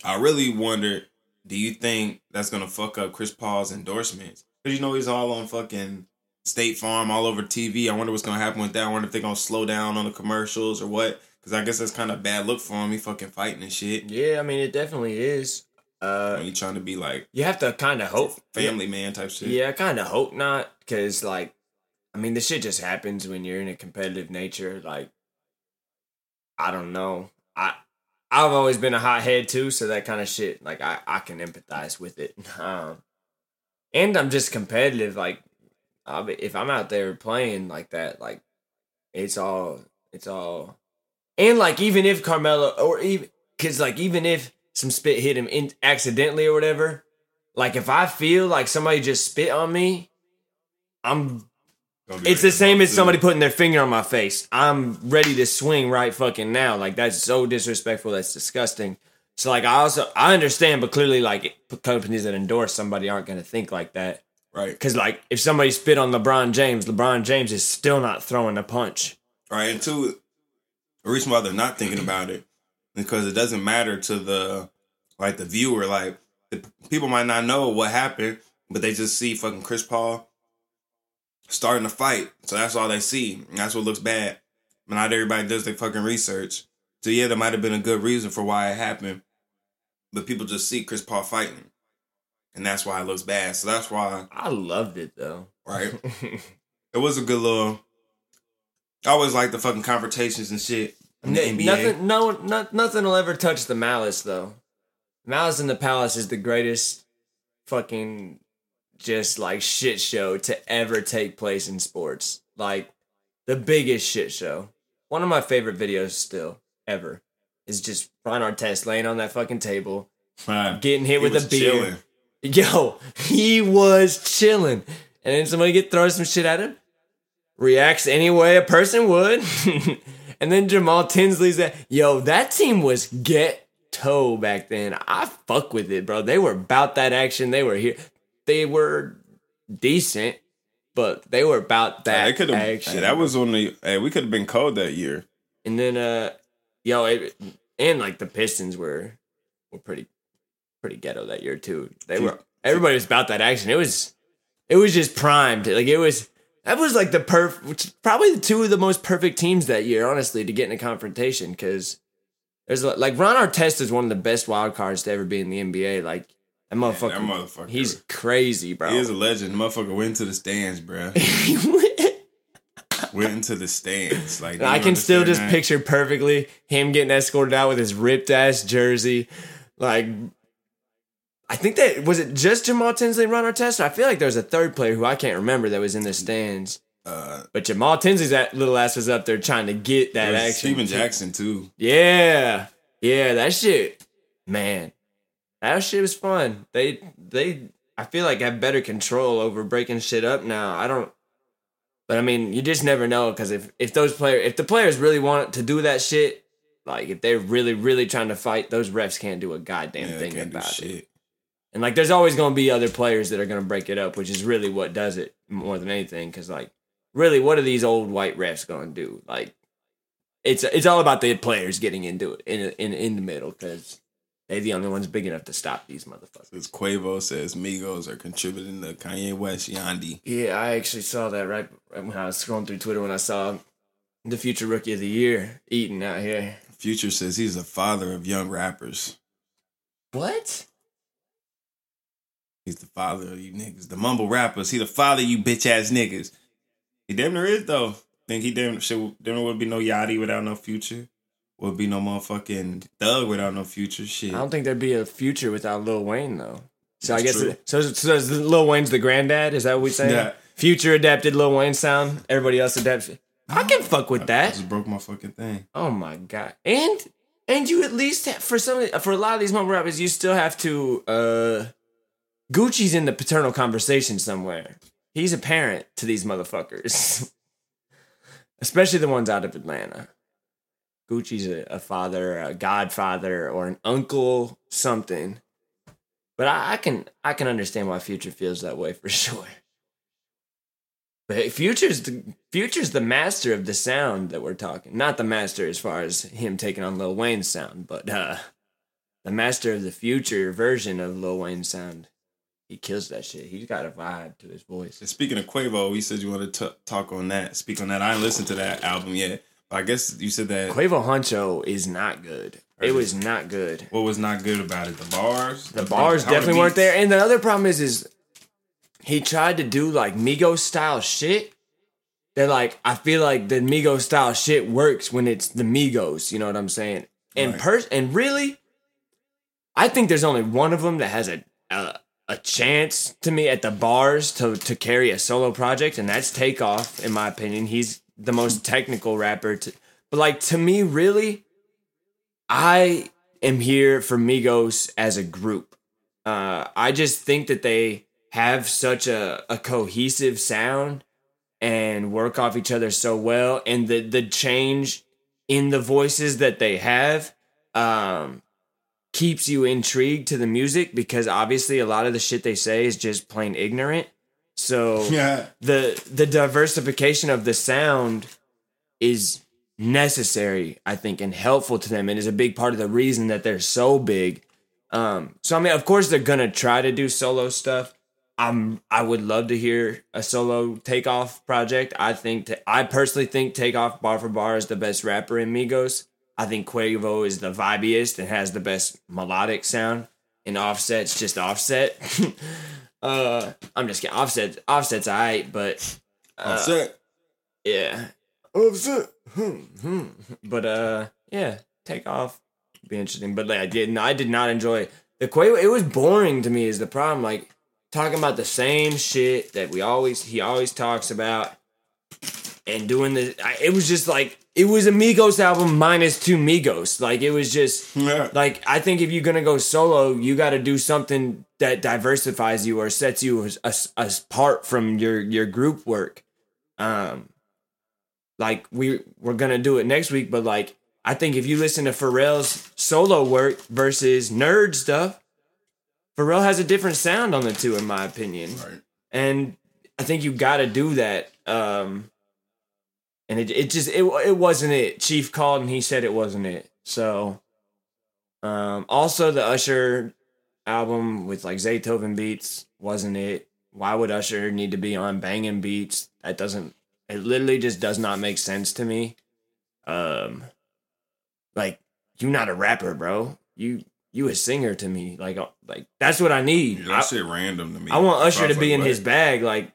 I really wondered do you think that's gonna fuck up Chris Paul's endorsements? Because you know he's all on fucking State Farm, all over TV. I wonder what's gonna happen with that. I wonder if they're gonna slow down on the commercials or what. Because I guess that's kind of bad look for him. He fucking fighting and shit. yeah, I mean, it definitely is. Uh, When he trying to be like you have to kind of hope. family man type shit. Yeah, I kind of hope not, because like, I mean, the shit just happens when you're in a competitive nature. Like, I don't know. I I've always been a hothead too, so that kind of shit, like, I I can empathize with it. Um, and I'm just competitive. Like, I'll be, if I'm out there playing like that, like, it's all it's all, and like even if Carmelo or even because like even if some spit hit him in accidentally or whatever, like if I feel like somebody just spit on me, I'm it's the same as somebody putting their finger on my face. I'm ready to swing right fucking now. Like that's so disrespectful. That's disgusting. So like I also I understand, but clearly like companies that endorse somebody aren't gonna think like that. right, Because like if somebody spit on LeBron James, LeBron James is still not throwing a punch. right. And two, the reason why they're not thinking about it because it doesn't matter to the like the viewer. Like the people might not know what happened, but they just see fucking Chris Paul starting a fight. So that's all they see. And that's what looks bad. But not everybody does their fucking research. So yeah, there might have been a good reason for why it happened. But people just see Chris Paul fighting. And that's why it looks bad. So that's why, I loved it though. right? it was a good little I always like the fucking confrontations and shit NBA. Nothing, no, not, nothing will ever touch the malice though. Malice in the Palace is the greatest fucking just like shit show to ever take place in sports. Like the biggest shit show. One of my favorite videos still ever is just Ron Artest laying on that fucking table, getting hit he with a beer. chilling. Yo, he was chilling. And then somebody get throw some shit at him. Reacts any way a person would. and then Jamaal Tinsley's that yo, that team was get ghetto back then. I fuck with it, bro. They were about that action. They were here. They were decent, but they were about that have. action. That was only. Hey, we could have been cold that year. And then uh yo, it, and like the Pistons were were pretty pretty ghetto that year too. They were everybody was about that action. It was it was just primed. Like it was that was like the perf which probably the two of the most perfect teams that year, honestly, to get in a confrontation because there's a- like Ron Artest is one of the best wild cards to ever be in the NBA. Like that motherfucker, that motherfucker. he's crazy, bro. He is a legend. Motherfucker went to the stands, bro. went into the stands. Like I can still just that? picture perfectly him getting escorted out with his ripped ass jersey. Like, I think that was it. Just Jamaal Tinsley, Ron Artest. I feel like there was a third player who I can't remember that was in the stands. Uh, But Jamaal Tinsley's that little ass was up there trying to get that action. Stephen Jackson too. Yeah, yeah, that shit, man, that shit was fun. They they I feel like have better control over breaking shit up now. I don't, but I mean, you just never know because if if those players if the players really want to do that shit, like if they're really really trying to fight, those refs can't do a goddamn Yeah, thing about it. Shit. And like, there's always going to be other players that are going to break it up, which is really what does it more than anything. Because like, really, what are these old white refs going to do? Like, it's it's all about the players getting into it in in in the middle because they're the only ones big enough to stop these motherfuckers. As Quavo says, Migos are contributing to Kanye West Yandhi. Yeah, I actually saw that right right when I was scrolling through Twitter when I saw the future rookie of the year eating out here. Future says he's the father of young rappers. What? He's the father of you niggas, the mumble rappers. He the father of you bitch ass niggas. He damn near is though. Think he damn shit. There would be no Yachty without no future. Would be no motherfucking Thug without no future. Shit. I don't think there'd be a future without Lil Wayne though. So I guess so. So is Lil Wayne's the granddad? Is that what we saying? Yeah. Future adapted Lil Wayne sound. Everybody else adapted. I can fuck with I that. just broke my fucking thing. Oh my god! And and you at least have, for some for a lot of these mumble rappers, you still have to. uh Gucci's in the paternal conversation somewhere. He's a parent to these motherfuckers, especially the ones out of Atlanta. Gucci's a, a father, a godfather, or an uncle, something. But I, I can I can understand why Future feels that way for sure. But Future's the Future's the master of the sound that we're talking. Not the master as far as him taking on Lil Wayne's sound, but uh the master of the future version of Lil Wayne's sound. He kills that shit. He's got a vibe to his voice. And Speaking of Quavo, you said you wanted to talk on that. Speak on that. I didn't listen to that album yet. But I guess you said that. Quavo Huncho is not good. It was not good. What was not good about it? The bars. The bars the definitely weren't there. And the other problem is, is he tried to do like Migos style shit. They're like, I feel like the Migos style shit works when it's the Migos. You know what I'm saying? And Right. pers- and really, I think there's only one of them that has a a, a chance to me at the bars to to carry a solo project, and that's Takeoff. In my opinion, he's the most technical rapper. To, but like to me, really, I am here for Migos as a group. Uh, I just think that they have such a, a cohesive sound and work off each other so well, and the the change in the voices that they have um, keeps you intrigued to the music because obviously a lot of the shit they say is just plain ignorant. So Yeah. the the diversification of the sound is necessary, I think, and helpful to them, and is a big part of the reason that they're so big. Um, so I mean, of course, they're gonna try to do solo stuff. I'm I would love to hear a solo takeoff project. I think ta- I personally think takeoff bar for bar is the best rapper in Migos. I think Quavo is the vibiest and has the best melodic sound. And Offset's just Offset. uh, I'm just kidding. Offset Offset's alright, but uh, Offset. yeah. Offset. Hmm, hmm. But uh yeah, Takeoff. Be interesting. But like I did I did not enjoy the Quavo, it was boring to me. Is the problem like talking about the same shit that we always he always talks about, and doing the. I, it was just like it was a Migos album minus two Migos. Like it was just Yeah. like I think if you're gonna go solo, you got to do something that diversifies you or sets you apart from your your group work. Um, like we we're gonna do it next week, but like I think if you listen to Pharrell's solo work versus nerd stuff, Pharrell has a different sound on the two, in my opinion Right. and I think you got to do that. Um, and it it just it it wasn't it. Chief called and he said it wasn't it. So, um, also the Usher album with like Zaytoven beats wasn't it. Why would Usher need to be on banging beats? That doesn't. It literally just does not make sense to me. Um, like you're not a rapper, bro. You you a singer to me. Like uh, like that's what I need. Yeah, that shit random to me. I want Usher to be like, in his bag, like,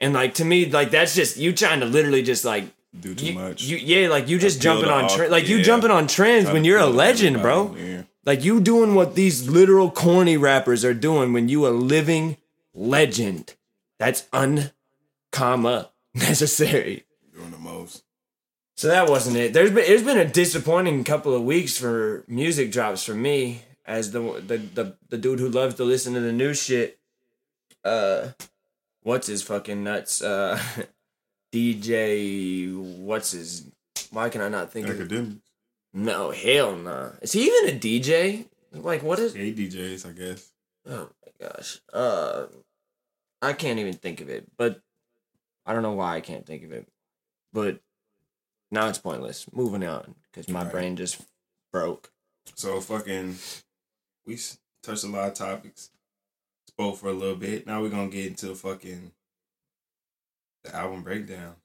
and like to me, like that's just you trying to literally just like do too you, much. you yeah, like you just jumping on tre- like you jumping on trends Try when you're a legend, bro. Yeah. Like you doing what these literal corny rappers are doing when you a living legend. That's uncomma necessary. Doing the most. So that wasn't it. There's been it's been a disappointing couple of weeks for music drops for me as the the the, the dude who loves to listen to the new shit. Uh, what's his fucking nuts? Uh, DJ. What's his? Why can I not think of? Academic. No, hell no. Is he even a DJ? Like what is? Hey DJs, I guess. Oh my gosh. Uh, I can't even think of it, but I don't know why I can't think of it. But now it's pointless. Moving on because my Right. brain just broke. So fucking, we touched a lot of topics. Spoke for a little bit. Now we're gonna get into the fucking the album breakdown.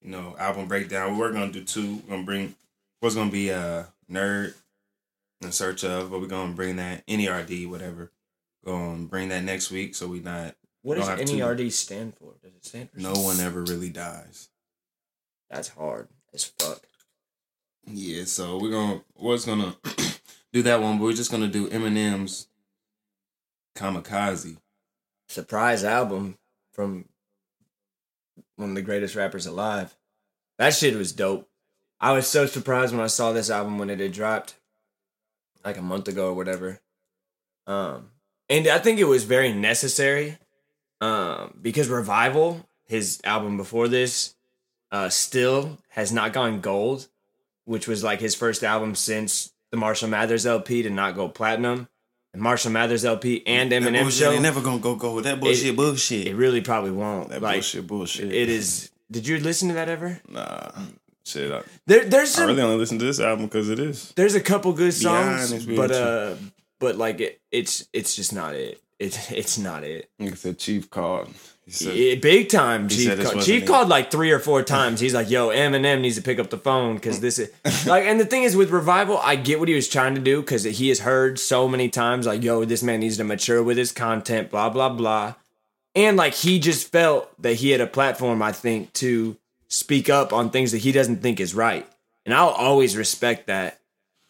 You know, album breakdown. We're gonna do two. We're gonna bring what's gonna be a nerd in search of, but we're gonna bring that NERD, whatever. Gonna bring that next week, so we not What does have two. NERD stand for? Does it stand for? no one ever really dies. That's hard as fuck. Yeah, so we're gonna was gonna do that one, but we're just gonna do Eminem's Kamikaze. Surprise album from one of the greatest rappers alive. That shit was dope. I was so surprised when I saw this album when it had dropped, like a month ago or whatever. Um, and I think it was very necessary, um, because Revival, his album before this, uh, still has not gone gold, which was like his first album since the Marshall Mathers LP to not go platinum. And Marshall Mathers LP and Eminem bullshit show, ain't never gonna go go with that bullshit. bullshit. it really probably won't. that like bullshit. Bullshit. it is. Did you listen to that ever? Nah, shit. I, There, there's I some, really only listen to this album because it is. there's a couple good honest songs, with but you. uh, but like it, it's it's just not it. It's it's not it. Like I said, Chief called. He said, Yeah, big time. He Chief. Chief called like three or four times. He's like, "Yo, Eminem needs to pick up the phone because this is like." And the thing is, with revival, I get what he was trying to do because he has heard so many times, like, "Yo, this man needs to mature with his content." Blah blah blah, and like he just felt that he had a platform, I think, to speak up on things that he doesn't think is right, and I'll always respect that.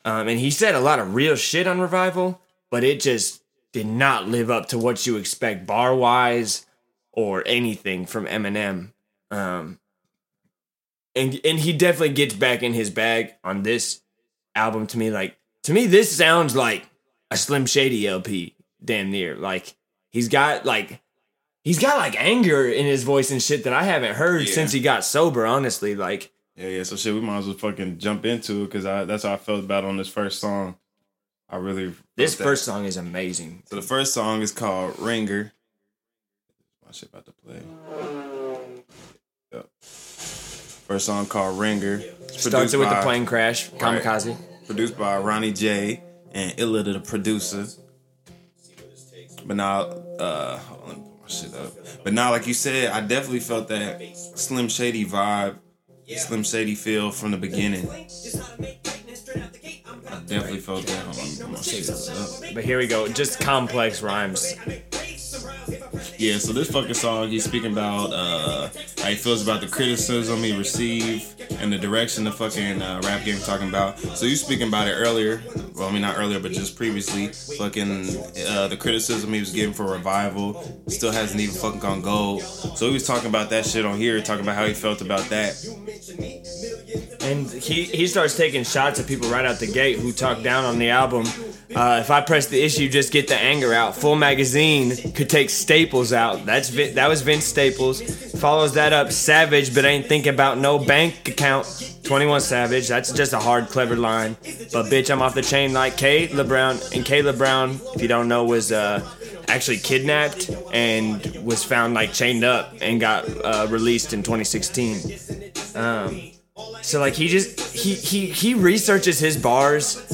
Um, and he said a lot of real shit on revival, but it just did not live up to what you expect bar wise or anything from Eminem. Um, and and he definitely gets back in his bag on this album to me. Like to me, this sounds like a Slim Shady LP, damn near. Like he's got like he's got like anger in his voice and shit that I haven't heard Yeah. since he got sober. Honestly, like Yeah, yeah. So shit, we might as well fucking jump into it because I that's how I felt about on this first song. I really this that. first song is amazing. So the first song is called Ringer. My shit about to play. Yep. First song called Ringer. It's Starts it with by- the plane crash, Right. kamikaze. Produced by Ronny J and Illa the producer. But now, uh, hold on, let me put my shit up. But now, like you said, I definitely felt that Slim Shady vibe, Slim Shady feel from the beginning. I definitely felt that. Hold on, let me put my shit up. But here we go, just complex rhymes. Yeah, so this fucking song, he's speaking about uh, how he feels about the criticism he received and the direction the fucking uh, rap game talking about. So you speaking about it earlier? Well, I mean not earlier, but just previously. Fucking uh, the criticism he was getting for revival still hasn't even fucking gone gold. So he was talking about that shit on here, talking about how he felt about that. And he, he starts taking shots at people right out the gate who talk down on the album. Uh, if I press the issue, just get the anger out. Full magazine could take Staples out. That's Vin- that was Vince Staples. Follows that up, Savage, but ain't thinking about no bank account. 21 Savage. That's just a hard, clever line. But bitch, I'm off the chain like Caleb Brown. And Caleb Brown, if you don't know, was uh, actually kidnapped and was found like chained up and got uh, released in 2016. Um, so like he just he he he researches his bars.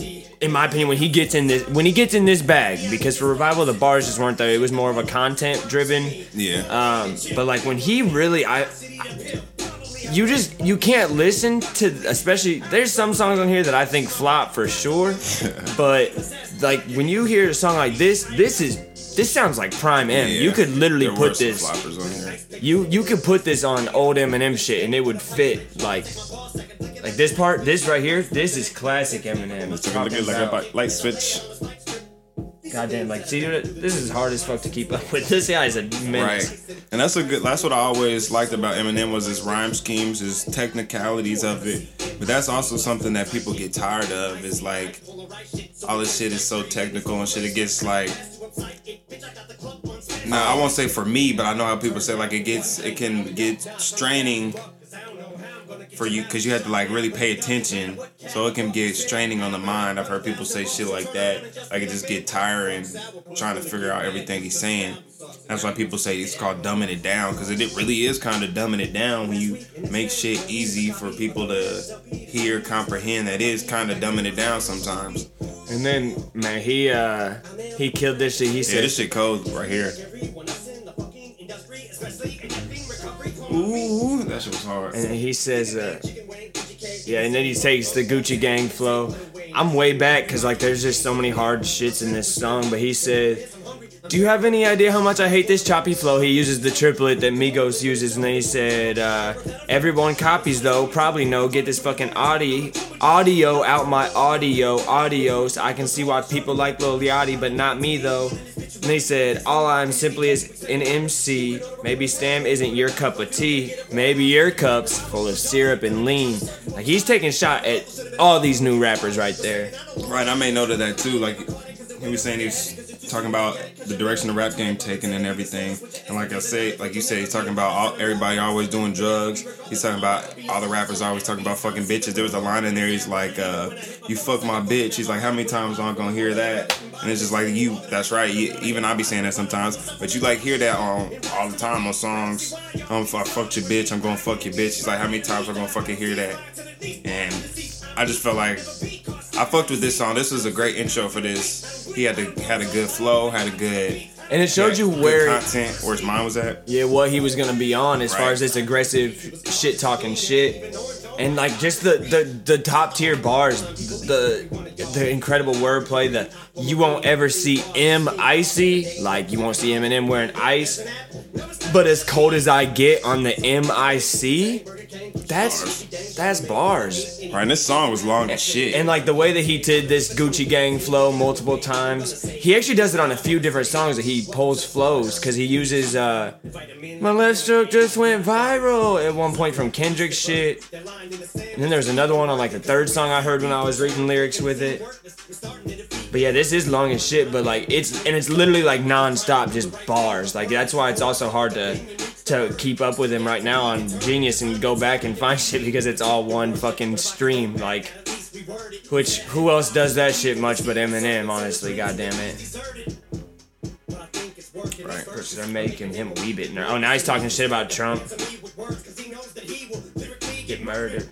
In my opinion, when he gets in this when he gets in this bag, because for revival the bars just weren't there. It was more of a content driven. Yeah. Um, but like when he really I, I you just you can't listen to especially there's some songs on here that I think flop for sure. but like when you hear a song like this, this is this sounds like prime M. Yeah. You could literally There put this on here. you you could put this on old Eminem shit and it would fit like like this part this right here this is classic Eminem. Took a look at like a light switch. Goddamn, like see dude, this is hard as fuck to keep up with. This guy is a menace. Right, and that's a good. That's what I always liked about Eminem was his rhyme schemes, his technicalities of it. But that's also something that people get tired of. Is like all this shit is so technical and shit. It gets like. No, I won't say for me, but I know how people say like it gets. It can get straining for you because you have to like really pay attention. So it can get straining on the mind. I've heard people say shit like that. Like it just get tiring trying to figure out everything he's saying. That's why people say it's called dumbing it down because it, it really is kind of dumbing it down when you make shit easy for people to hear, comprehend. That is kind of dumbing it down sometimes. And then man, he uh he killed this shit. He Yeah, said this shit cold right here. Ooh, that shit was hard. and he says uh yeah, and then he takes the Gucci Gang flow. I'm way back because like there's just so many hard shits in this song, but he said. Do you have any idea how much I hate this choppy flow? He uses the triplet that Migos uses, and then he said, uh, "Everyone copies though, probably no. Get this fucking audio, audio out my audio, audio, so I can see why people like Lil Yachty, but not me though." And he said, "All I'm simply is an MC. Maybe Stan isn't your cup of tea. Maybe your cup's full of syrup and lean." Like he's taking shot at all these new rappers right there. Right, I note of that too. Like he was saying, he was talking about the direction the rap game taking and everything. And like I say, like you said, he's talking about all, everybody always doing drugs. He's talking about all the rappers always talking about fucking bitches. There was a line in there. He's like, uh, "You fuck my bitch." He's like, "How many times am I gonna hear that?" And it's just like you. That's right. You, even I be saying that sometimes, but you like hear that on all the time on songs. Um, I fucked your bitch. I'm gonna fuck your bitch. He's like, "How many times am I gonna fucking hear that?" And I just felt like I fucked with this song. This was a great intro for this. He had to had a good flow, had a good And it showed you where content, where his mind was at. yeah, what he was gonna be on as far as this aggressive shit talking shit. And like just the, the, the top tier bars, the the incredible wordplay, the you won't ever see M icy, like you won't see Eminem wearing ice. But as cold as I get on the MIC, that's that's bars. Right, and this song was long as shit. And like the way that he did this Gucci Gang flow multiple times, he actually does it on a few different songs that he pulls flows because he uses uh, my left stroke just went viral at one point from Kendrick shit. And then there's another one on like the third song I heard when I was reading lyrics with it. But yeah, this is long as shit, but like it's and it's literally like non-stop, just bars. Like that's why it's also hard to to keep up with him right now on Genius and go back and find shit because it's all one fucking stream. Like, which who else does that shit much but Eminem? Honestly, goddamn it. right. They're making him a wee bit ner- Oh, now he's talking shit about Trump. Get murdered.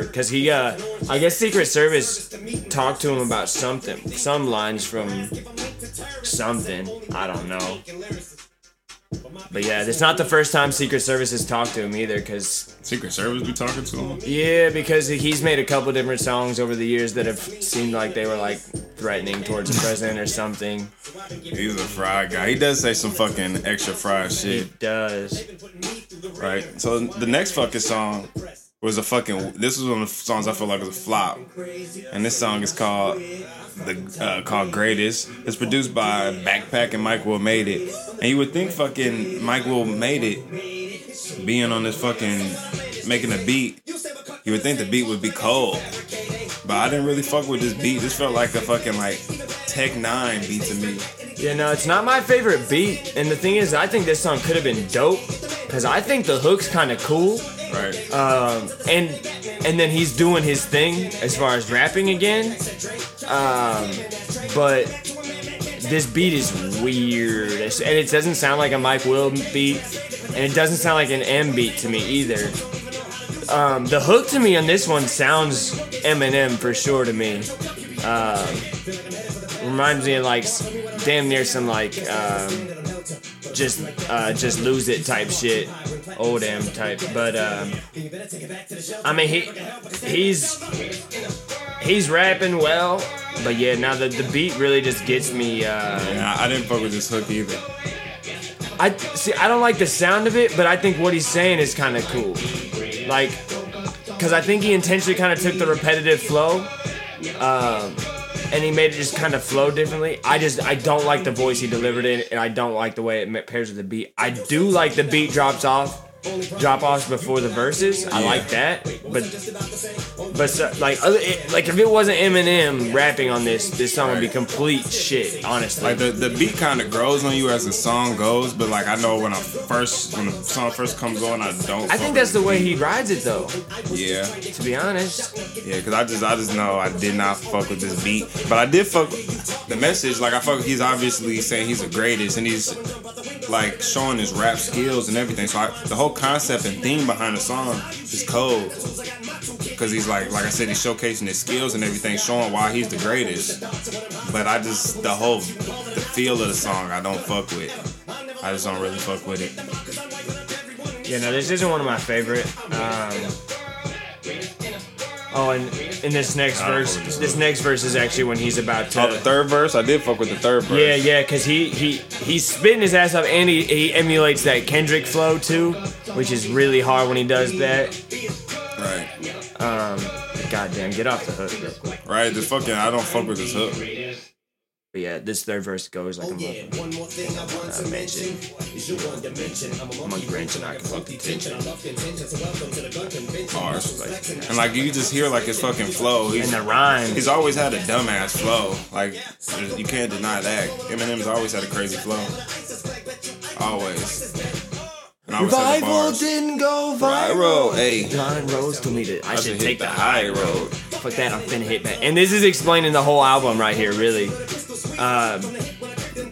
Because he, uh, I guess Secret Service talked to him about something, some lines from something. I don't know. But yeah, it's not the first time Secret Service has talked to him either, because Secret Service be talking to him. yeah, because he's made a couple different songs over the years that have seemed like they were like threatening towards the president or something. He's a fried guy. He does say some fucking extra fried shit. He does. right? So the next fucking song was a fucking. This was one of the songs I feel like was a flop, and this song is called the uh, called Greatest. It's produced by Backpack and Mike Will Made It, and you would think fucking Mike Will Made It being on this fucking making a beat. You would think the beat would be cold, but I didn't really fuck with this beat. This felt like a fucking like Tech N9ne beat to me. Yeah, no, it's not my favorite beat. And the thing is, I think this song could have been dope because I think the hook's kind of cool. Right. Um, and and then he's doing his thing as far as rapping again. Um, but this beat is weird, It's- and it doesn't sound like a Mike Will beat, and it doesn't sound like an M beat to me either. Um, the hook to me on this one sounds Eminem for sure to me. Uh, reminds me of like damn near some like um, just uh, just lose it type shit, old M type. But um, I mean he he's he's rapping well, but yeah, now the the beat really just gets me. Uh, Yeah, I didn't fuck with this hook either. I see. I don't like the sound of it, but I think what he's saying is kind of cool. Like, because I think he intentionally kind of took the repetitive flow, um, and he made it just kind of flow differently. I just I don't like the voice he delivered it, and I don't like the way it pairs with the beat. I do like the beat drops off, drop offs before the verses. I Yeah. like that, but but so, like other, it, like if it wasn't Eminem rapping on this, this song would be complete shit. Honestly, Like the, the beat kind of grows on you as the song goes, but like I know when I first when the song first comes on, I don't. I think that's the way he rides it though. yeah, To be honest. yeah, because I just I just know I did not fuck with this beat, but I did fuck the message. Like I fuck, he's obviously saying he's the greatest, and he's like showing his rap skills and everything. So I, the whole concept and theme behind the song is cold. Cause he's like, like I said, he's showcasing his skills and everything, showing why he's the greatest. But I just the whole the feel of the song I don't fuck with. I just don't really fuck with it. Yeah, no, this isn't one of my favorite. Um, oh, and in this next verse, this this next verse is actually when he's about to. Oh, the third verse, I did fuck with the third verse. yeah, yeah, because he he he's spitting his ass off, and he, he emulates that Kendrick flow too, which is really hard when he does that. Right, Um, goddamn, get off the hook real quick. right. The fucking I don't fuck with this hook. But yeah, this third verse goes like a motherfucker. One more thing I want to mention is your one dimension. I'm a Monkey wrench and I can fuck the attention. I love contention, so welcome to the gun convention. Bars. And like you just hear like his fucking flow. He's, And the rhymes. he's always had a dumbass flow. Like you can't deny that. Eminem's always had a crazy flow. Always. Revival didn't go Viral, viral. hey. John Rose told me that I, I should should take the the high high road. Fuck that, I'm finna hit back. And this is explaining the whole album right here, really. Um,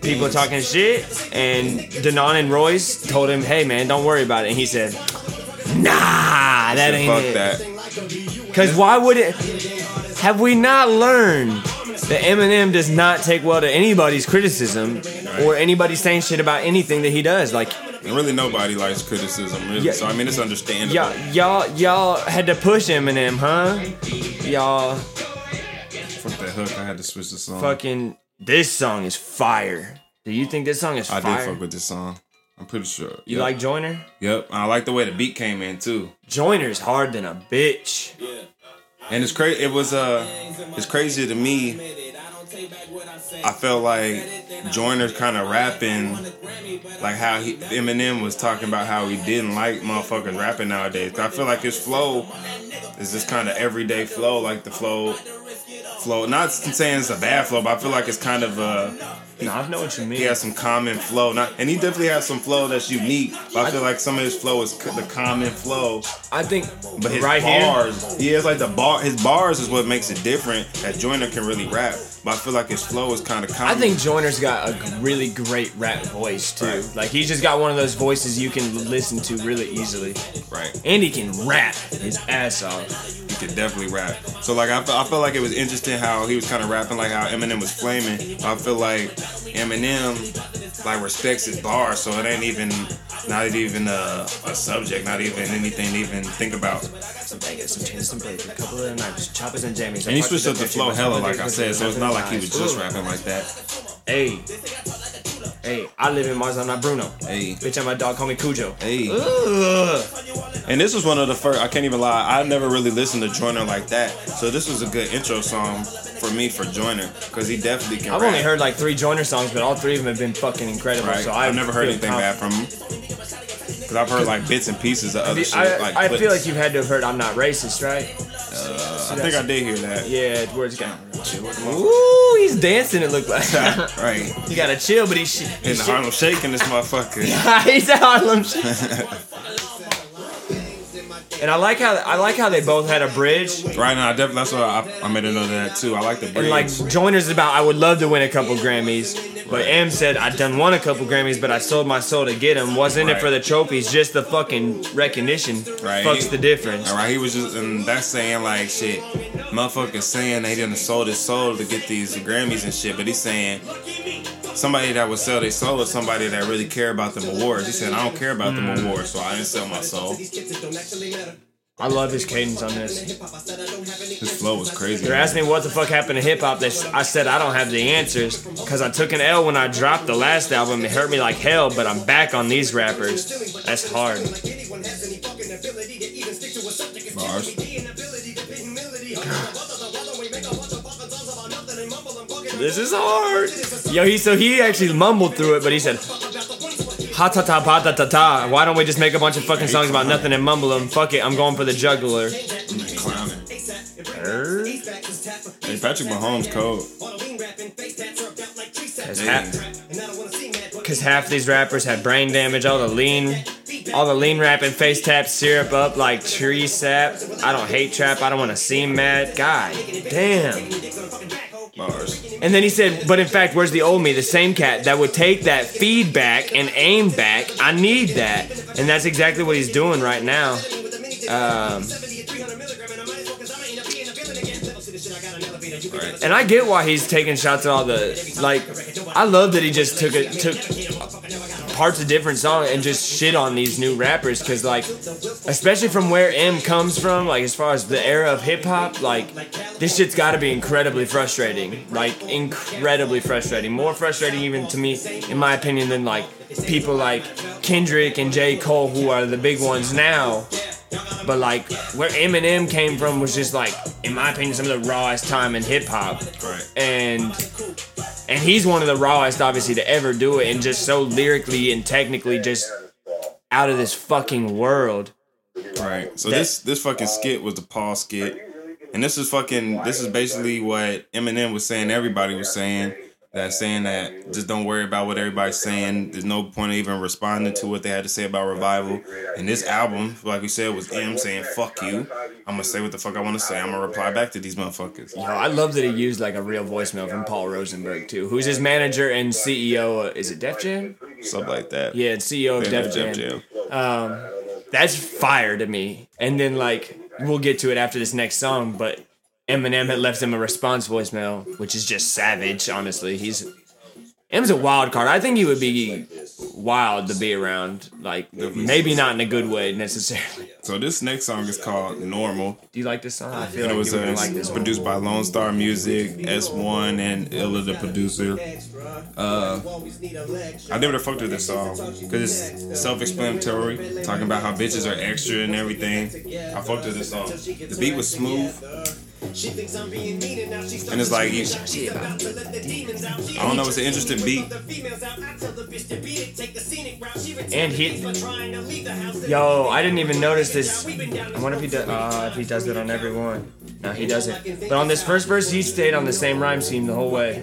people talking shit, and Denaun and Royce told him, "Hey man, don't worry about it." And he said, "Nah, that ain't fuck it." that. Because why would it? Have we not learned that Eminem does not take well to anybody's criticism or anybody saying shit about anything that he does? Like, And really nobody likes criticism, really. Yeah. So I mean it's understandable. y'all, y'all, y'all had to push Eminem, huh? Y'all Fuck that hook. I had to switch the song. fucking. This song is fire. Do you think this song is I fire? did fuck with this song. I'm pretty sure. you Yep. like Joyner? Yep. I like the way the beat came in too. Joyner's hard than a bitch. Yeah. And it's crazy. It was uh, it's crazy to me. I felt like Joyner's kind of rapping, like how he, Eminem was talking about how he didn't like motherfuckers rapping nowadays. I feel like his flow is this kind of everyday flow, like the flow, flow. Not saying it's a bad flow, but I feel like it's kind of uh, No, I know what you mean. he has some common flow. Not, and he definitely has some flow that's unique. But I feel like some of his flow is c- the common flow. I think But his right here. bars, yeah, it's like the bar. His bars is what makes it different. That Joyner can really rap, but I feel like his flow is kind of I think Joyner's got a really great rap voice too. Right. Like he's just got one of those voices you can listen to really easily, right. and he can rap his ass off. He could definitely rap. So like I felt, I felt like it was interesting how he was kind of rapping like how Eminem was flaming. But I feel like Eminem like respects his bars, so it ain't even not even a, a subject, not even anything to even think about. Some bangers, some chains, some couple of knives, choppers and jammies. And he switched up the flow hella, like I said, so it's not like he was just rapping like that. Hey, Hey, I live in Mars. I'm not Bruno. Hey. Bitch, I'm my dog. Call me Cujo. Hey. Ugh. And this was one of the first. I can't even lie. I never really listened to Joyner like that. So this was a good intro song for me for Joyner because he definitely can. I've rap, only heard like three Joyner songs, but all three of them have been fucking incredible. Right. So I've I never heard anything bad from him. Because I've heard like bits and pieces of other shit. I, like I feel like you've had to have heard I'm not racist, right? Uh, I think I did hear that. Yeah, where it's got. Ooh, he's dancing. It looked like. Right. he gotta chill, but he's, In the Harlem shaking this motherfucker. he's Harlem. Shake. and I like how I like how they both had a bridge. right now, I definitely that's what I, I made a note of that too. I like the And like Joyner's about, I would love to win a couple Grammys, but M said I done won a couple Grammys, but I sold my soul to get them. Wasn't it for the trophies? Just the fucking recognition Right. fucks the difference. All right, he was just, and that's saying like shit. Motherfuckers saying they didn't sold his soul to get these Grammys and shit, but he's saying somebody that would sell their soul is somebody that really care about them awards. He said, I don't care about them Mm. awards, so I didn't sell my soul. I love his cadence on this. His flow was crazy. They're asking me what the fuck happened to hip hop. I said I don't have the answers because I took an L when I dropped the last album. It hurt me like hell, but I'm back on these rappers. That's hard. Bars. This is hard. Yo, he so he actually mumbled through it, but he said, "Ha ta ta pa ta ta ta." Why don't we just make a bunch of fucking songs about nothing and mumble them? Fuck it, I'm going for the juggler. Clowning. Hey, Patrick Mahomes cold. Cause half, Cause half these rappers have brain damage. All the lean, all the lean rapping face tap syrup up like tree sap. I don't hate trap. I don't want to seem mad. God damn. Bars. And then he said, but in fact, where's the old me, the same cat that would take that feedback and aim back? I need that. And that's exactly what he's doing right now. Um, and I get why he's taking shots at all the like. I love that he just took it took parts of different songs and just shit on these new rappers because like, especially from where M comes from, like as far as the era of hip hop, like this shit's got to be incredibly frustrating. Like incredibly frustrating. More frustrating even to me, in my opinion, than like people like Kendrick and J Cole who are the big ones now. But like where Eminem came from was just like, in my opinion, some of the rawest time in hip hop. Right. And and he's one of the rawest, obviously, to ever do it, and just so lyrically and technically just out of this fucking world. Right. So That- this this fucking skit was the Paul skit, and this is fucking this is basically what Eminem was saying. Everybody was saying that, saying that just don't worry about what everybody's saying. There's no point even responding to what they had to say about revival. And this album, like we said, was M saying "fuck you." I'm gonna say what the fuck I want to say. I'm gonna reply back to these motherfuckers. Yo, I love that he used like a real voicemail from Paul Rosenberg too, who's his manager and CEO. Of, is it Def Jam? Something like that. Yeah, CEO of Def Def Jam. Jam. Um, that's fire to me. And then like we'll get to it after this next song, but Eminem had left him a response voicemail, which is just savage. Honestly, he's M's a wild card. I think he would be wild to be around. Like maybe not in a good way necessarily. So this next song is called "Normal." Do you like this song? I feel And it like was you uh, like this one. produced by Lone Star Music, S1, and Illa the producer. Uh, I never fucked with this song because it's self-explanatory, talking about how bitches are extra and everything. I fucked with this song. The beat was smooth, and it's like you, I don't know, it's an interesting beat. And he, yo, I didn't even notice this. I wonder if he does. Uh, if he does it on every one. No, he doesn't. But on this first verse, he stayed on the same rhyme scheme the whole way.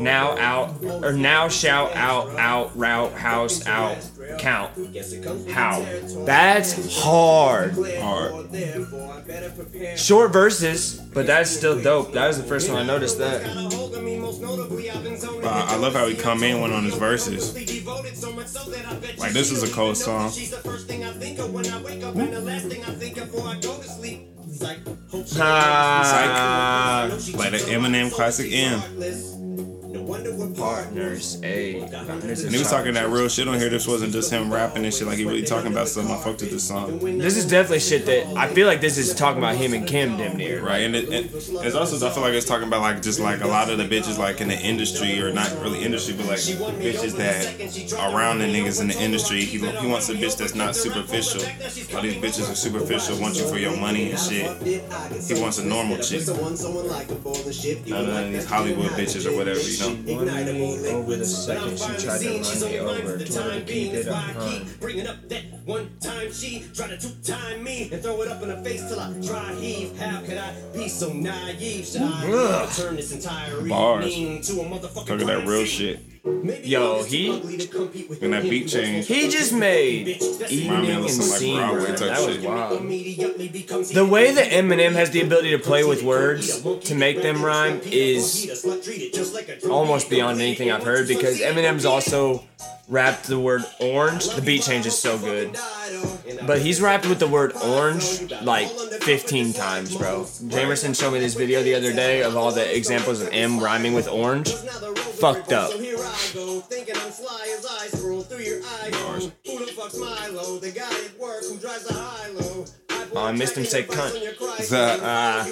Now out or now shout out out route house out count how. That's hard. Hard. Short verses, but that's still dope. That was the first one I noticed that. Uh, I love how he come in one on his verses. Like this is a cold song. Ah, Like the Eminem classic M. Wonderful partners, hey. And he was talking that real shit on here. This wasn't just him rapping and shit. Like he really talking about something. I fucked with this song. This is definitely shit that I feel like this is talking about him and Kim damn near. Right, and it, it, it's also I feel like it's talking about like just like a lot of the bitches like in the industry or not really industry, but like bitches that are around the niggas in the industry. He, he wants a bitch that's not superficial. All these bitches are superficial, want you for your money and shit. He wants a normal chick, none of these Hollywood bitches or whatever, you know. Won me over the second she tried to run me over. Told her to keep it up, huh? Bringing up that one time she tried to two time me and throw it up in her face till I dry heave. How could I be so naive? Should I turn this entire Bars. evening to a motherfucking Talking that real crime shit. Maybe Yo, he- ugly to compete with And that beat change. He just made Remind evening and some, like, scene. Bro. type That was wild. The way that Eminem has the ability to play with words to make them rhyme is almost beyond anything I've heard because Eminem's also rapped the word orange. The beat change is so good. But he's rapped with the word orange like 15 times, bro. Jamerson showed me this video the other day of all the examples of M rhyming with orange. Fucked up. Oh, I missed him say cunt. The, Uh,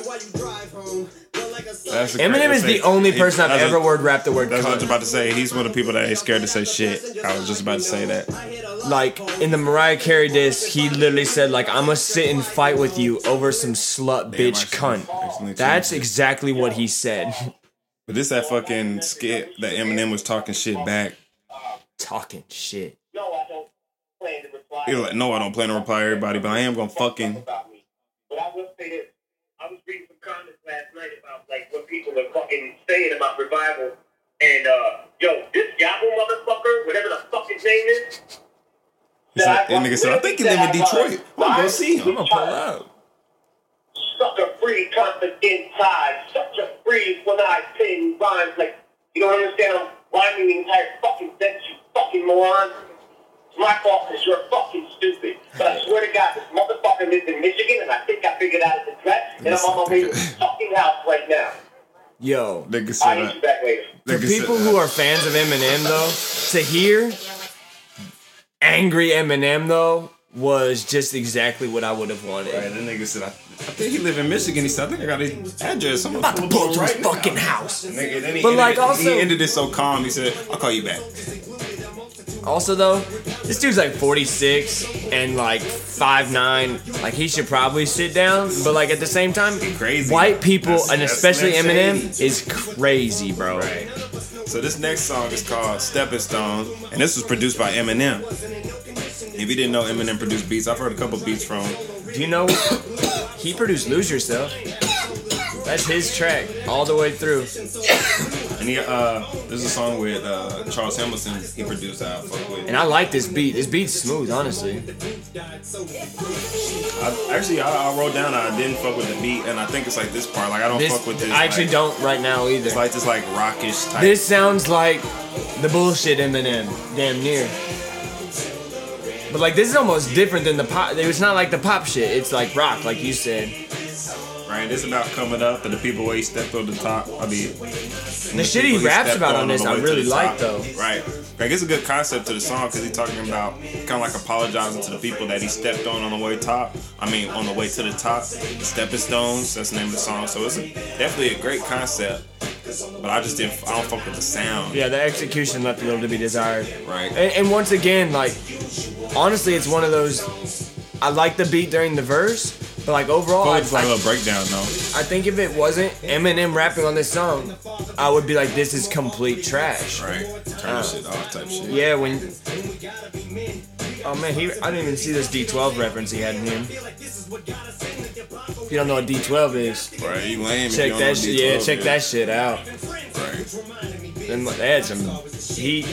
That's Eminem is the only person I've That's a- ever word rapped the word That's what I was cunt. about to say. He's one of the people that ain't scared to say shit. I was just about to say that. Like in the Mariah Carey disc, he literally said like I'm gonna sit and fight with you over some slut bitch Damn, cunt. That's exactly what he said. But this that fucking skit that Eminem was talking shit back. Talking shit. No, I don't plan to reply. He was like, no, I don't plan to reply everybody, but I am gonna fucking. About me. But I will say this. I was reading some comments last night about like what people are fucking saying about revival. And uh, yo, this Yahoo motherfucker, whatever the fuck his name is. Said, that nigga said, I think he live in Detroit. I'm gonna go see him. I'm gonna pull up. Sucker free confident inside. Such a free when I pin rhymes like you don't understand I'm rhyming the entire fucking sentence, you fucking moron. It's my fault because you're fucking stupid. But I swear to God, this motherfucker lives in Michigan and I think I figured out his address and I'm on my way to his fucking house right now. Yo, Nigga I'll said hit that. you back later. for Nigga said people that. who are fans of Eminem though, to hear angry Eminem though was just exactly what I would have wanted. Right, that nigga said, I, I think he live in Michigan. He said, I think I got his address. I'm About to gonna pull pull up up to his right fucking now. house. Nigga, then he But, ended like, it- also- he ended it so calm. He said, "I'll call you back." Also though, this dude's like 46 and like 5'9. Like he should probably sit down, but like at the same time, Crazy. white people That's- and that's especially Eminem is crazy, bro. Right. So this next song is called Stepping Stone, and this was produced by Eminem. If you didn't know Eminem produced beats, I've heard a couple beats from him. Do you know he produced Lose Yourself? That's his track all the way through. He, uh, there's a song with uh, Charles Hamilton. He produced. I fuck with. And I like this beat. This beat's smooth, honestly. I, actually, I, I wrote down I didn't fuck with the beat, and I think it's like this part. Like I don't This, fuck with this. I actually like, don't right now either. It's like this like rockish type. This sounds like the bullshit Eminem, damn near. But like this is almost different than the pop. It's not like the pop shit. It's like rock, like you said. Right. It's about coming up and the people where he stepped on the top. I mean, The shit he raps about on this, I really like though. Right. Like it's a good concept to the song because he's talking about kind of like apologizing to the people that he stepped on on the way top. I mean, on the way to the top. Stepping stones. That's the name of the song. So it's a, definitely a great concept. But I just didn't. I don't fuck with the sound. Yeah, the execution left a little to be desired. Right. And, and once again, like, honestly, it's one of those. I like the beat during the verse, but like overall, I, a I, little breakdown though. I think if it wasn't Eminem rapping on this song, I would be like, this is complete trash. Right. Turn the shit off type shit. Yeah, when. Oh man, he I didn't even see this D12 reference he had in him. If you don't know what D12 is, Right. You lame. if you check that shit. D12, Yeah, check that shit out. Right. Then they had some heat.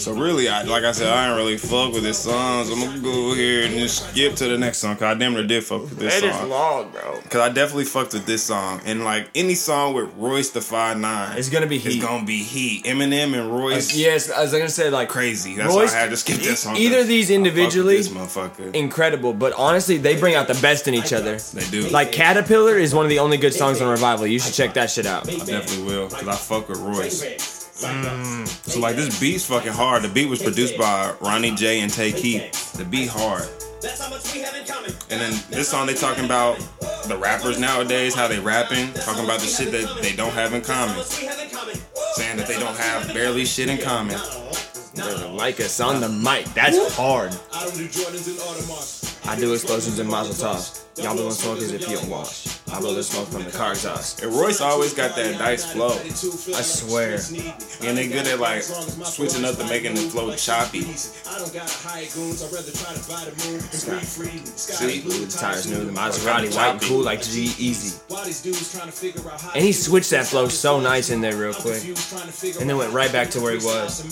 So really, I like I said, I ain't really fuck with this song. So I'm gonna go here and just skip to the next song. Cause I damn near did fuck with this It is song. long, bro. Cause I definitely fucked with this song. And like any song with Royce the Five Nine, It's gonna be heat. It's gonna be heat. Eminem and Royce, uh, Yes, I was gonna say like crazy. That's Royce- why I had to skip this song. either of these I fuck with individually- this motherfucker. incredible, but honestly, they bring out the best in each other. They do. Like Caterpillar is one of the only good songs on Revival. You should check that shit out. I definitely will, cause I fuck with Royce. Mm. So like this beat's fucking hard. The beat was produced by Ronny J and Tay Keith. The beat hard. That's how much we have in common. And then this song they talking about the rappers nowadays, how they rapping, talking about the shit that they don't have in common. Have in common. Saying that they don't have barely shit in common. Like us on the mic. That's hard. I don't do Jordans and Audemars. I do explosions in Mazel Tov. Y'all blowing smoke as if you don't wash. I blow the smoke from the car exhaust. And Royce always got that nice flow. I swear. And they good at like switching up and making the flow choppy. I don't got high goons. I'd rather try to buy the moon and breathe freely. Sky See, blue, the tires new, the Maserati white and cool like G-Eazy. Why these dudes trying to figure out how And he switched that flow so nice in there real quick. trying to figure And then went right back to where he was.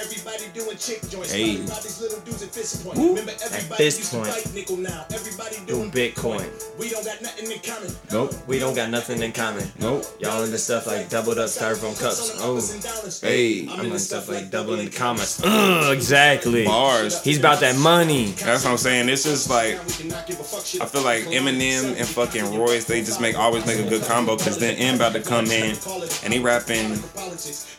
Everybody doing chick joints. Hey. Everybody's little dudes at this point. Remember everybody fist used to point. fight nickel now. Everybody Doing doing Bitcoin. We don't got nothing in common. Nope. We don't got nothing in common. Nope. Y'all into stuff like doubled up styrofoam cups. Oh. Hey, I'm into stuff like doubling the commas. Ugh, exactly. bars. He's about that money. That's what I'm saying. This is like I feel like Eminem and fucking Royce, they just make always make a good combo because then M about to come in and he rapping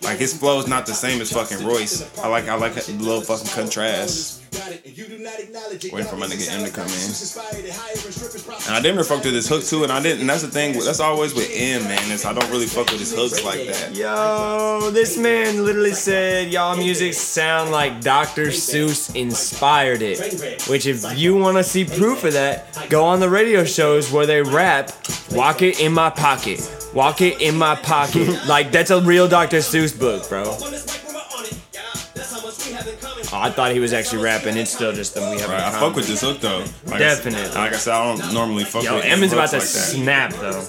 like his flow is not the same as fucking Royce. I like I like the little fucking contrast. Waiting for my nigga M to come in. And I didn't really fuck with this hook too, and I didn't. And that's the thing. That's always with M, man. Is I don't really fuck with his hooks like that. Yo, this man literally said y'all music sound like Dr. Seuss inspired it. Which if you want to see proof of that, go on the radio shows where they rap, walk it in my pocket. Walk it in my pocket. like that's a real Dr. Seuss book, bro. I thought he was actually rapping. It's still just them we have. Right, I fuck with this hook though. Like Definitely. I, like I said, I don't normally fuck Yo, with Emin's about to like that. snap though.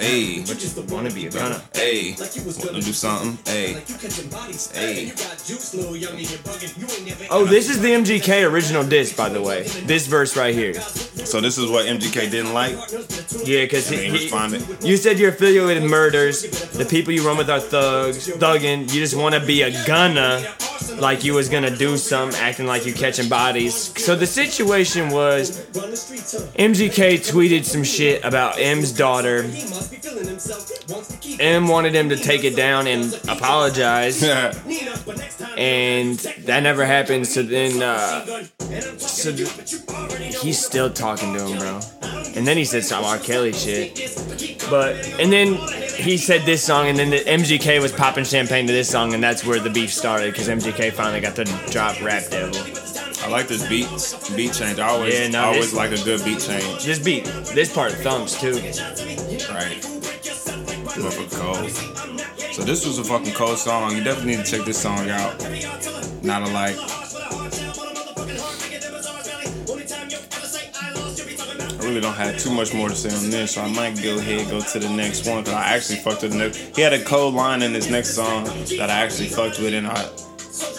Hey, Wanna be a gunner? hey, wanna do something? Hey, hey. Oh, this is the MGK original disc, by the way. This verse right here. So this is what MGK didn't like. Yeah, because he he, responded. you said you're affiliated with murders. The people you run with are thugs, thugging. You just want to be a gunner, like you was gonna do some, acting like you catching bodies. So the situation was, MGK tweeted some shit about M's daughter. M wanted him to take it down and apologize, and that never happened. So then, uh, so th- he's still talking to him, bro. And then he said some R. Kelly shit. But and then he said this song, and then the MGK was popping champagne to this song, and that's where the beef started because MGK finally got to drop Rap Devil. I like this beat beat change. I always Yeah, no, I always this- like a good beat change. This beat, this part thumps too. Right. Motherfucker cold. So this was a fucking cold song. You definitely need to check this song out. Not alike. I really don't have too much more to say on this, so I might go ahead go to the next one because I actually fucked with the next. He had a cold line in this next song that I actually fucked with, and I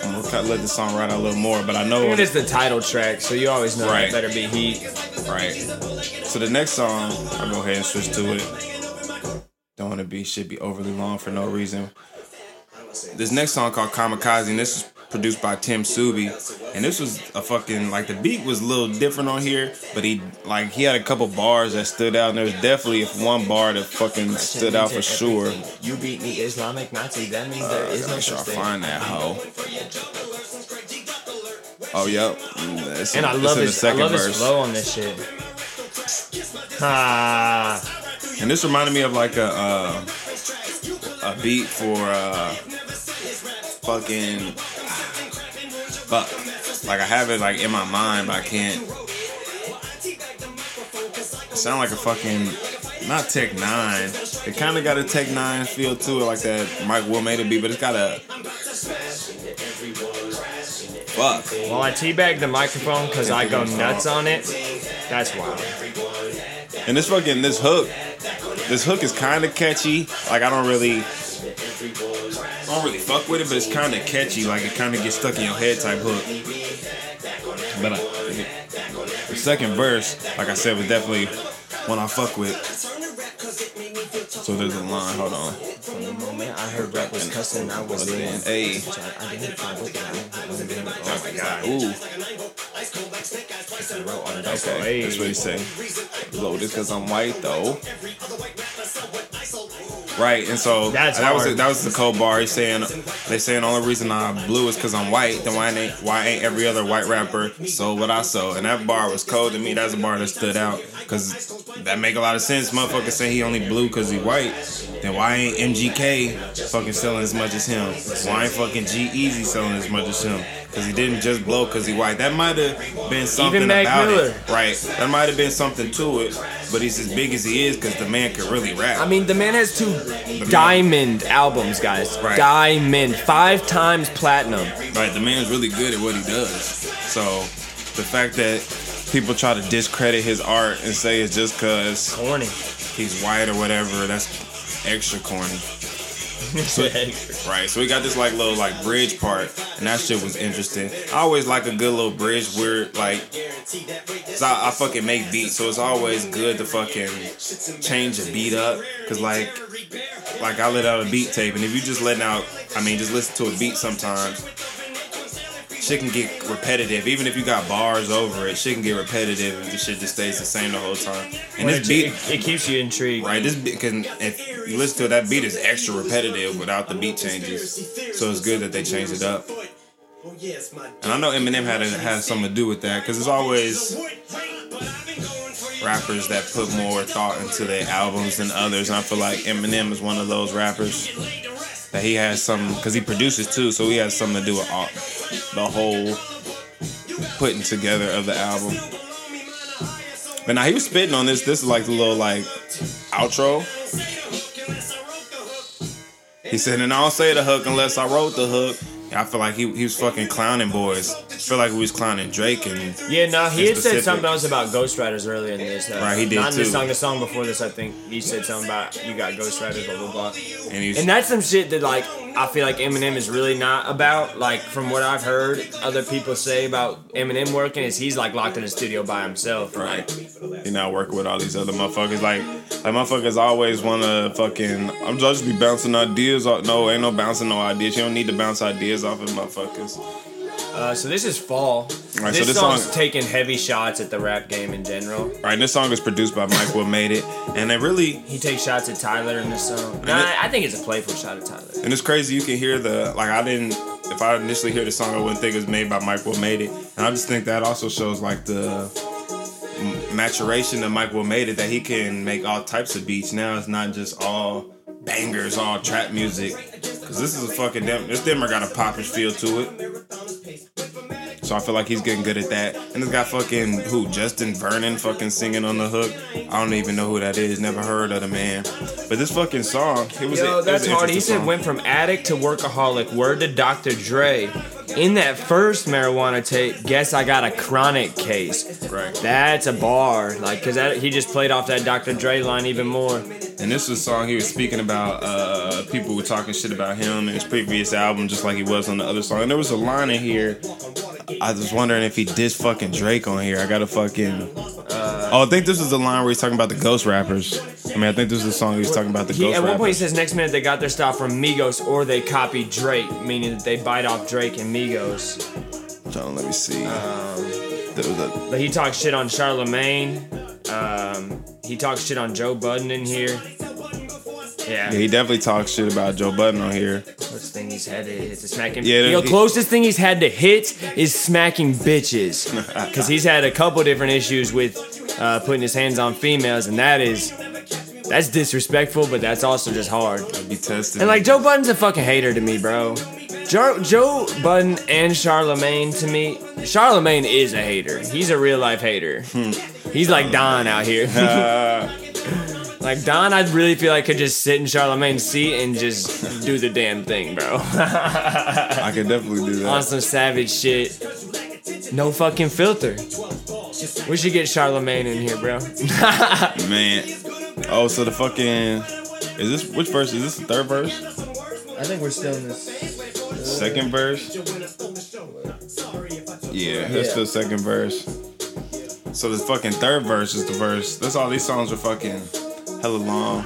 I'm gonna cut- let the song ride out a little more. But I know It is the title track, so you always know Right. it better be heat. Right. So the next song, I'll go ahead and switch to it. Don't want to be should be overly long for no reason. This next song called Kamikaze, and this is produced by Tim Suby, and this was a fucking like the beat was a little different on here, but he like he had a couple bars that stood out, and there was definitely if one bar that fucking stood out for sure. You beat me, Islamic Nazi. That means there is no Make sure I find that hoe. Oh yep, it's And in- I it's love the his, I second love verse. his flow on this shit. Ah, And this reminded me of like a uh, a beat for uh, fucking fuck. Like I have it like in my mind, but I can't. Sound like a fucking not Tech N9ne. It kind of got a Tech N9ne feel to it, like that Mike Will made it be, but it's got a fuck. while I teabag the microphone because I go nuts on it, that's wild. And this fucking this hook, this hook is kind of catchy. Like I don't really don't really fuck with it, but it's kind of catchy. Like it kind of gets stuck in your head type hook. But I, the second verse, like I said, was definitely one I fuck with. So there's a line. Hold on. From the moment I heard rap was cussing, I was in. hey. So I identified with it. Oh my god. Ooh. Okay. That's what he say. Low because I'm white though. Right, and so That's that was hard. that was the cold bar. He's saying they saying the only reason I'm blew is because I'm white. Then why ain't why ain't every other white rapper sold what I sold? And that bar was cold to me. That's a bar that stood out because that make a lot of sense. Motherfucker say he only blew because he white. Then why ain't MGK fucking selling as much as him? Why ain't fucking G-Eazy selling as much as him? Because he didn't just blow because he white. That might have been something about Miller. it, right? That might have been something to it. But he's as big as he is because the man could really rap. I mean, the man has two diamond albums, guys. Right. Diamond, five times platinum. Right, the man's really good at what he does. So the fact that people try to discredit his art and say it's just cause Corny. he's white or whatever, that's extra corny. Right, so we got this like little like bridge part, and that shit was interesting. I always like a good little bridge where like, 'cause I, I fucking make beats, so it's always good to fucking change a beat up, cause like, like I let out a beat tape, and if you just letting out, I mean, just listen to a beat sometimes. Shit can get repetitive, even if you got bars over it. Shit can get repetitive if the shit just stays the same the whole time. And this beat, it, it keeps you intrigued. Right, this beat can if you listen to it, that beat is extra repetitive without the beat changes. So it's good that they changed it up. And I know Eminem had a, had something to do with that because it's always rappers that put more thought into their albums than others. And I feel like Eminem is one of those rappers that he has some because he produces too, so he has something to do with all, the whole putting together of the album. But now he was spitting on this. This is like the little like outro. He said, and I don't say the hook unless I wrote the hook. I feel like he, he was fucking clowning boys. I feel like we was clowning Drake and Yeah, no, he had said something else about ghostwriters earlier in this. Uh, Right, he did Not in this song, the song before this, I think he said something about you got ghostwriters, blah blah blah. and he And that's some shit that like I feel like Eminem is really not about. Like from what I've heard other people say about Eminem working, is he's like locked in a studio by himself. right. He not working with all these other motherfuckers. Like like motherfuckers always wanna fucking I'm just be bouncing ideas off no, ain't no bouncing no ideas. You don't need to bounce ideas off of motherfuckers. Uh, so this is fall. Right, this, so this song's song- taking heavy shots at the rap game in general. Right, this song is produced by Mike Will Made It. And it really He takes shots at Tyler in this song. Nah, it- I think it's a playful shot at Tyler. And it's crazy. You can hear the like. I didn't. If I initially hear the song, I wouldn't think it was made by Mike Will Made It. And I just think that also shows like the maturation of Mike Will Made It. That he can make all types of beats. Now it's not just all bangers, all trap music. Cause this is a fucking dem- this dimmer got a popish feel to it. So I feel like he's getting good at that. And it's got fucking who Justin Vernon fucking singing on the hook. I don't even know who that is. Never heard of the man. But this fucking song, it was. Yo, that's hard. He said song. went from addict to workaholic. Word to Dr. Dre. In that first marijuana tape, guess I got a chronic case. Right. That's a bar, like, cause that, he just played off that Dr. Dre line even more. And this was a song he was speaking about uh, people were talking shit about him in his previous album, just like he was on the other song. And there was a line in here. I was wondering if he did fucking Drake on here. I gotta fucking. oh, I think this is the line where he's talking about the ghost rappers. I mean, I think this is the song he was talking about the He, ghost at one point, he says next minute they got their style from Migos or they copied Drake, meaning that they bite off Drake and Migos. John, let me see. there was a, But he talks shit on Charlemagne. Um, he talks shit on Joe Budden in here. Yeah. yeah, he definitely talks shit about Joe Budden on here. What's the thing he's had to hit? To smacking. Yeah, the he- closest thing he's had to hit is smacking bitches. Because he's had a couple different issues with uh, putting his hands on females, and that is that's disrespectful, but that's also just hard. Be tested. And like Joe Budden's a fucking hater to me, bro. Joe, Joe Budden and Charlemagne to me, Charlemagne is a hater. He's a real life hater. He's like Don out here. like Don, I really feel like I could just sit in Charlemagne's seat and just do the damn thing, bro. I could definitely do that. On some savage shit. No fucking filter. We should get Charlemagne in here, bro. Man. Oh, so the fucking. Is this. Which verse? Is this the third verse? I think we're still in this. Second verse. Yeah, that's Yeah. the second verse. So the fucking third verse is the verse. That's all these songs are fucking hella long.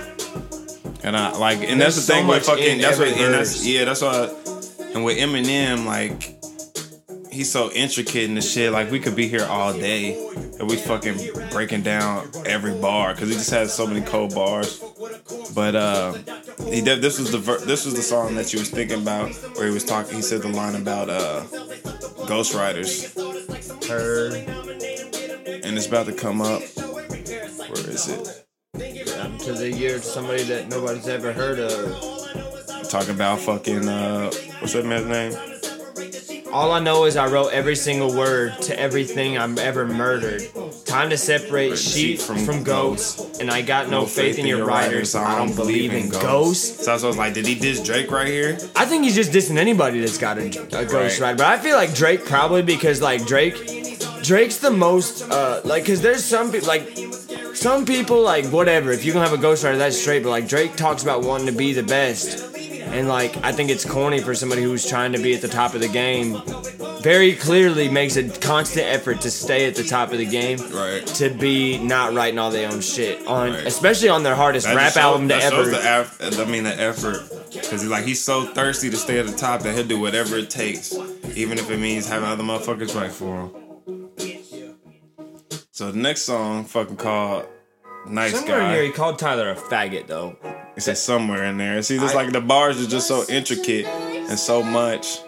And I like, and that's the There's so thing with fucking. That's what, and that's yeah, that's why. And with Eminem, like, he's so intricate in the shit. Like, we could be here all day, and we fucking breaking down every bar because he just has so many cold bars. But uh, he did. This was the ver- this was the song that you was thinking about where he was talking. He said the line about uh, Ghost Riders, Heard. and it's about to come up. Where is it? To the year to somebody that nobody's ever heard of. Talking about fucking uh, what's that man's name? All I know is I wrote every single word to everything I'm ever murdered. Time to separate sheep from, from ghosts, and I got no, faith, in your writers. I don't believe in ghosts. So I was like, did he diss Drake right here? I think he's just dissing anybody that's got a, a ghost Right. rider. But I feel like Drake probably because like Drake, Drake's the most uh like because there's some people like some people like whatever. If you gonna have a ghostwriter, that's straight. But like Drake talks about wanting to be the best, and like I think it's corny for somebody who's trying to be at the top of the game. Very clearly makes a constant effort to stay at the top of the game. Right. To be not writing all their own shit on, Right. especially on their hardest That rap album to that ever. shows the eff- I mean the effort, because he's like he's so thirsty to stay at the top that he'll do whatever it takes, even if it means having other motherfuckers write for him. So the next song, fucking called "Nice Somewhere in here, he called Tyler a faggot though. It says somewhere in there. See, this I- like the bars are just so intricate and so much.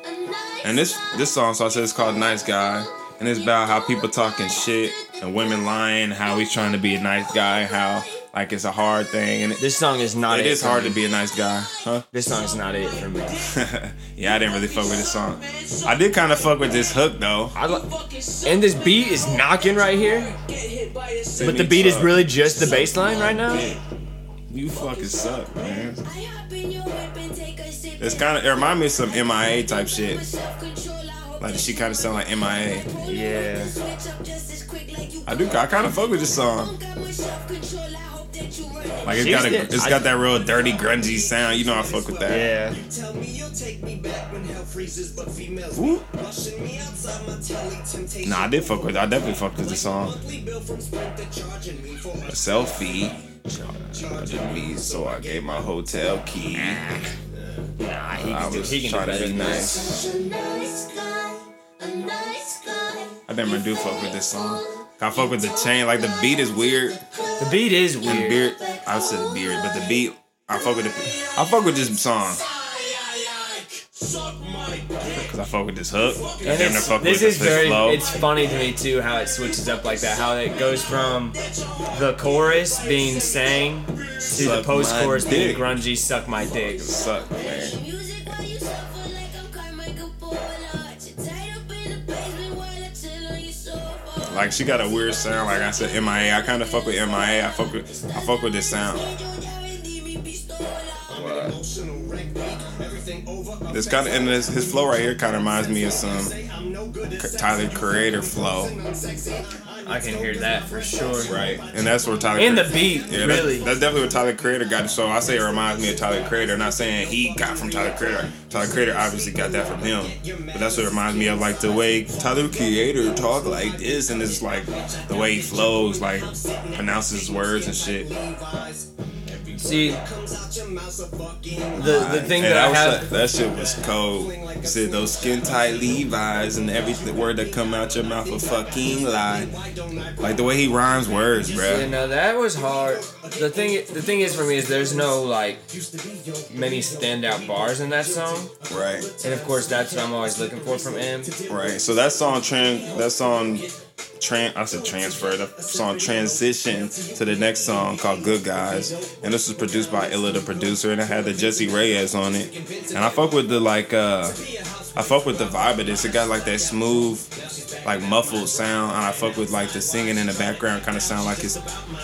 And this this song, so I said it's called "Nice Guy," and it's about how people talking shit and women lying, how he's trying to be a nice guy, how like it's a hard thing, and it, This song is not. it it is hard me. to be a nice guy, huh? This song's not it for me. yeah, I didn't really fuck with this song. I did kind of fuck with this hook though. I li- and this beat is knocking right here, but the beat is really just the bass line right now. You fucking suck, man. It's kind of it remind me of some MIA type shit. Like she kind of sound like MIA. Yeah. I do. I kind of fuck with this song. Like it's She's got a, the- it's I- got that real dirty, grungy sound. You know I fuck with that. Yeah. Tell me you'll take me back when hell freezes, but females Ooh. rushing me outside my telly temptation. Nah, I did fuck with. I definitely fucked with the song. Monthly bill from Sprint, they're charging me for A selfie. Charging me, so I gave my hotel key. Nah, he I can do, was he can do trying to better be than that. nice. I never do fuck with this song. I fuck with the chain. Like the beat is weird. The beat is weird. beard, I said the beard, but the beat, I fuck with the, I fuck with this song. Cause I fuck with this hook. I And damn fuck this is very. flow. It's funny to me too how it switches up like that. How it goes from the chorus being sang to the post-chorus being grungy. Suck my dick. Suck, man. Like she got a weird sound. Like I said, MIA. I kind of fuck with MIA. I fuck with, I fuck with this sound. This kind of and this, his flow right here kind of reminds me of some Tyler Creator flow, I can hear that for sure. right? And that's where Tyler And the beat, Yeah, that's, really. that's definitely what Tyler Creator got. So I say it reminds me of Tyler Creator. Not saying he got from Tyler Creator. Tyler Creator obviously got that from him. But that's what it reminds me of, like the way Tyler Creator talk like this, and it's like the way he flows, like pronounces words and shit. See, the the thing Hey, that I was- have. that shit was cold. Said those skin tight Levi's and every word that come out your mouth a fucking lie. Like the way he rhymes words, bro. You know that was hard. The thing, the thing is for me is there's no like many standout bars in that song, Right. and of course that's what I'm always looking for from M. Right. So that song that song tran I said transfer, The song transition to the next song called Good Guys. And this was produced by Illa the producer and it had the Jessie Reyez on it. And I fuck with the like uh I fuck with the vibe of this. It got like that smooth, like muffled sound, and I fuck with like the singing in the background kind of sound like it's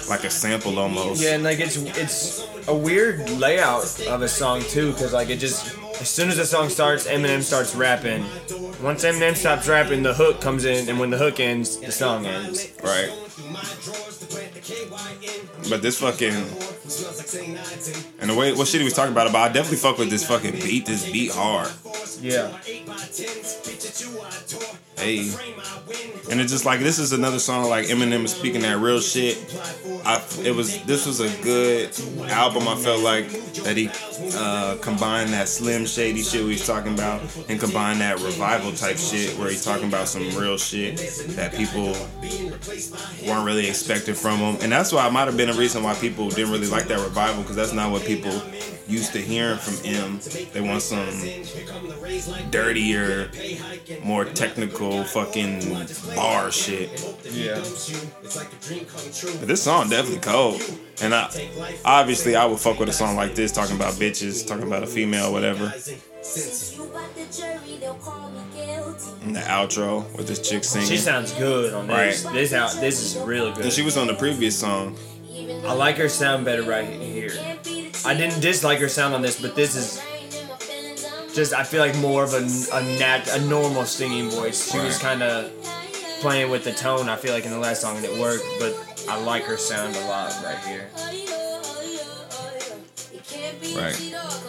like a sample almost. Yeah, and like it's it's a weird layout of a song too, because like it just as soon as the song starts, Eminem starts rapping. Once Eminem stops rapping, the hook comes in, and when the hook ends, the song ends. Right. But this fucking and the way what shit he was talking about, but I definitely fuck with this fucking beat. This beat hard. Yeah. Hey. And it's just like this is another song like Eminem is speaking that real shit. I it was this was a good album. I felt like that he uh, combined that Slim Shady shit we was talking about and combined that revival type shit where he's talking about some real shit that people weren't really expected from him. And that's why it might have been a reason why people didn't really like that revival because that's not what people used to hearing from him. They want some dirtier, more technical fucking bar shit. Yeah. But this song definitely cold. And I obviously I would fuck with a song like this, talking about bitches, talking about a female, whatever. And the outro with this chick singing. She sounds good on this. Right. This out. This is really good. and she was on the previous song. I like her sound better right here. I didn't dislike her sound on this, but this is just I feel like more of a a nat a normal singing voice. She was kind of playing with the tone. I feel like in the last song and it worked, but I like her sound a lot right here. Right.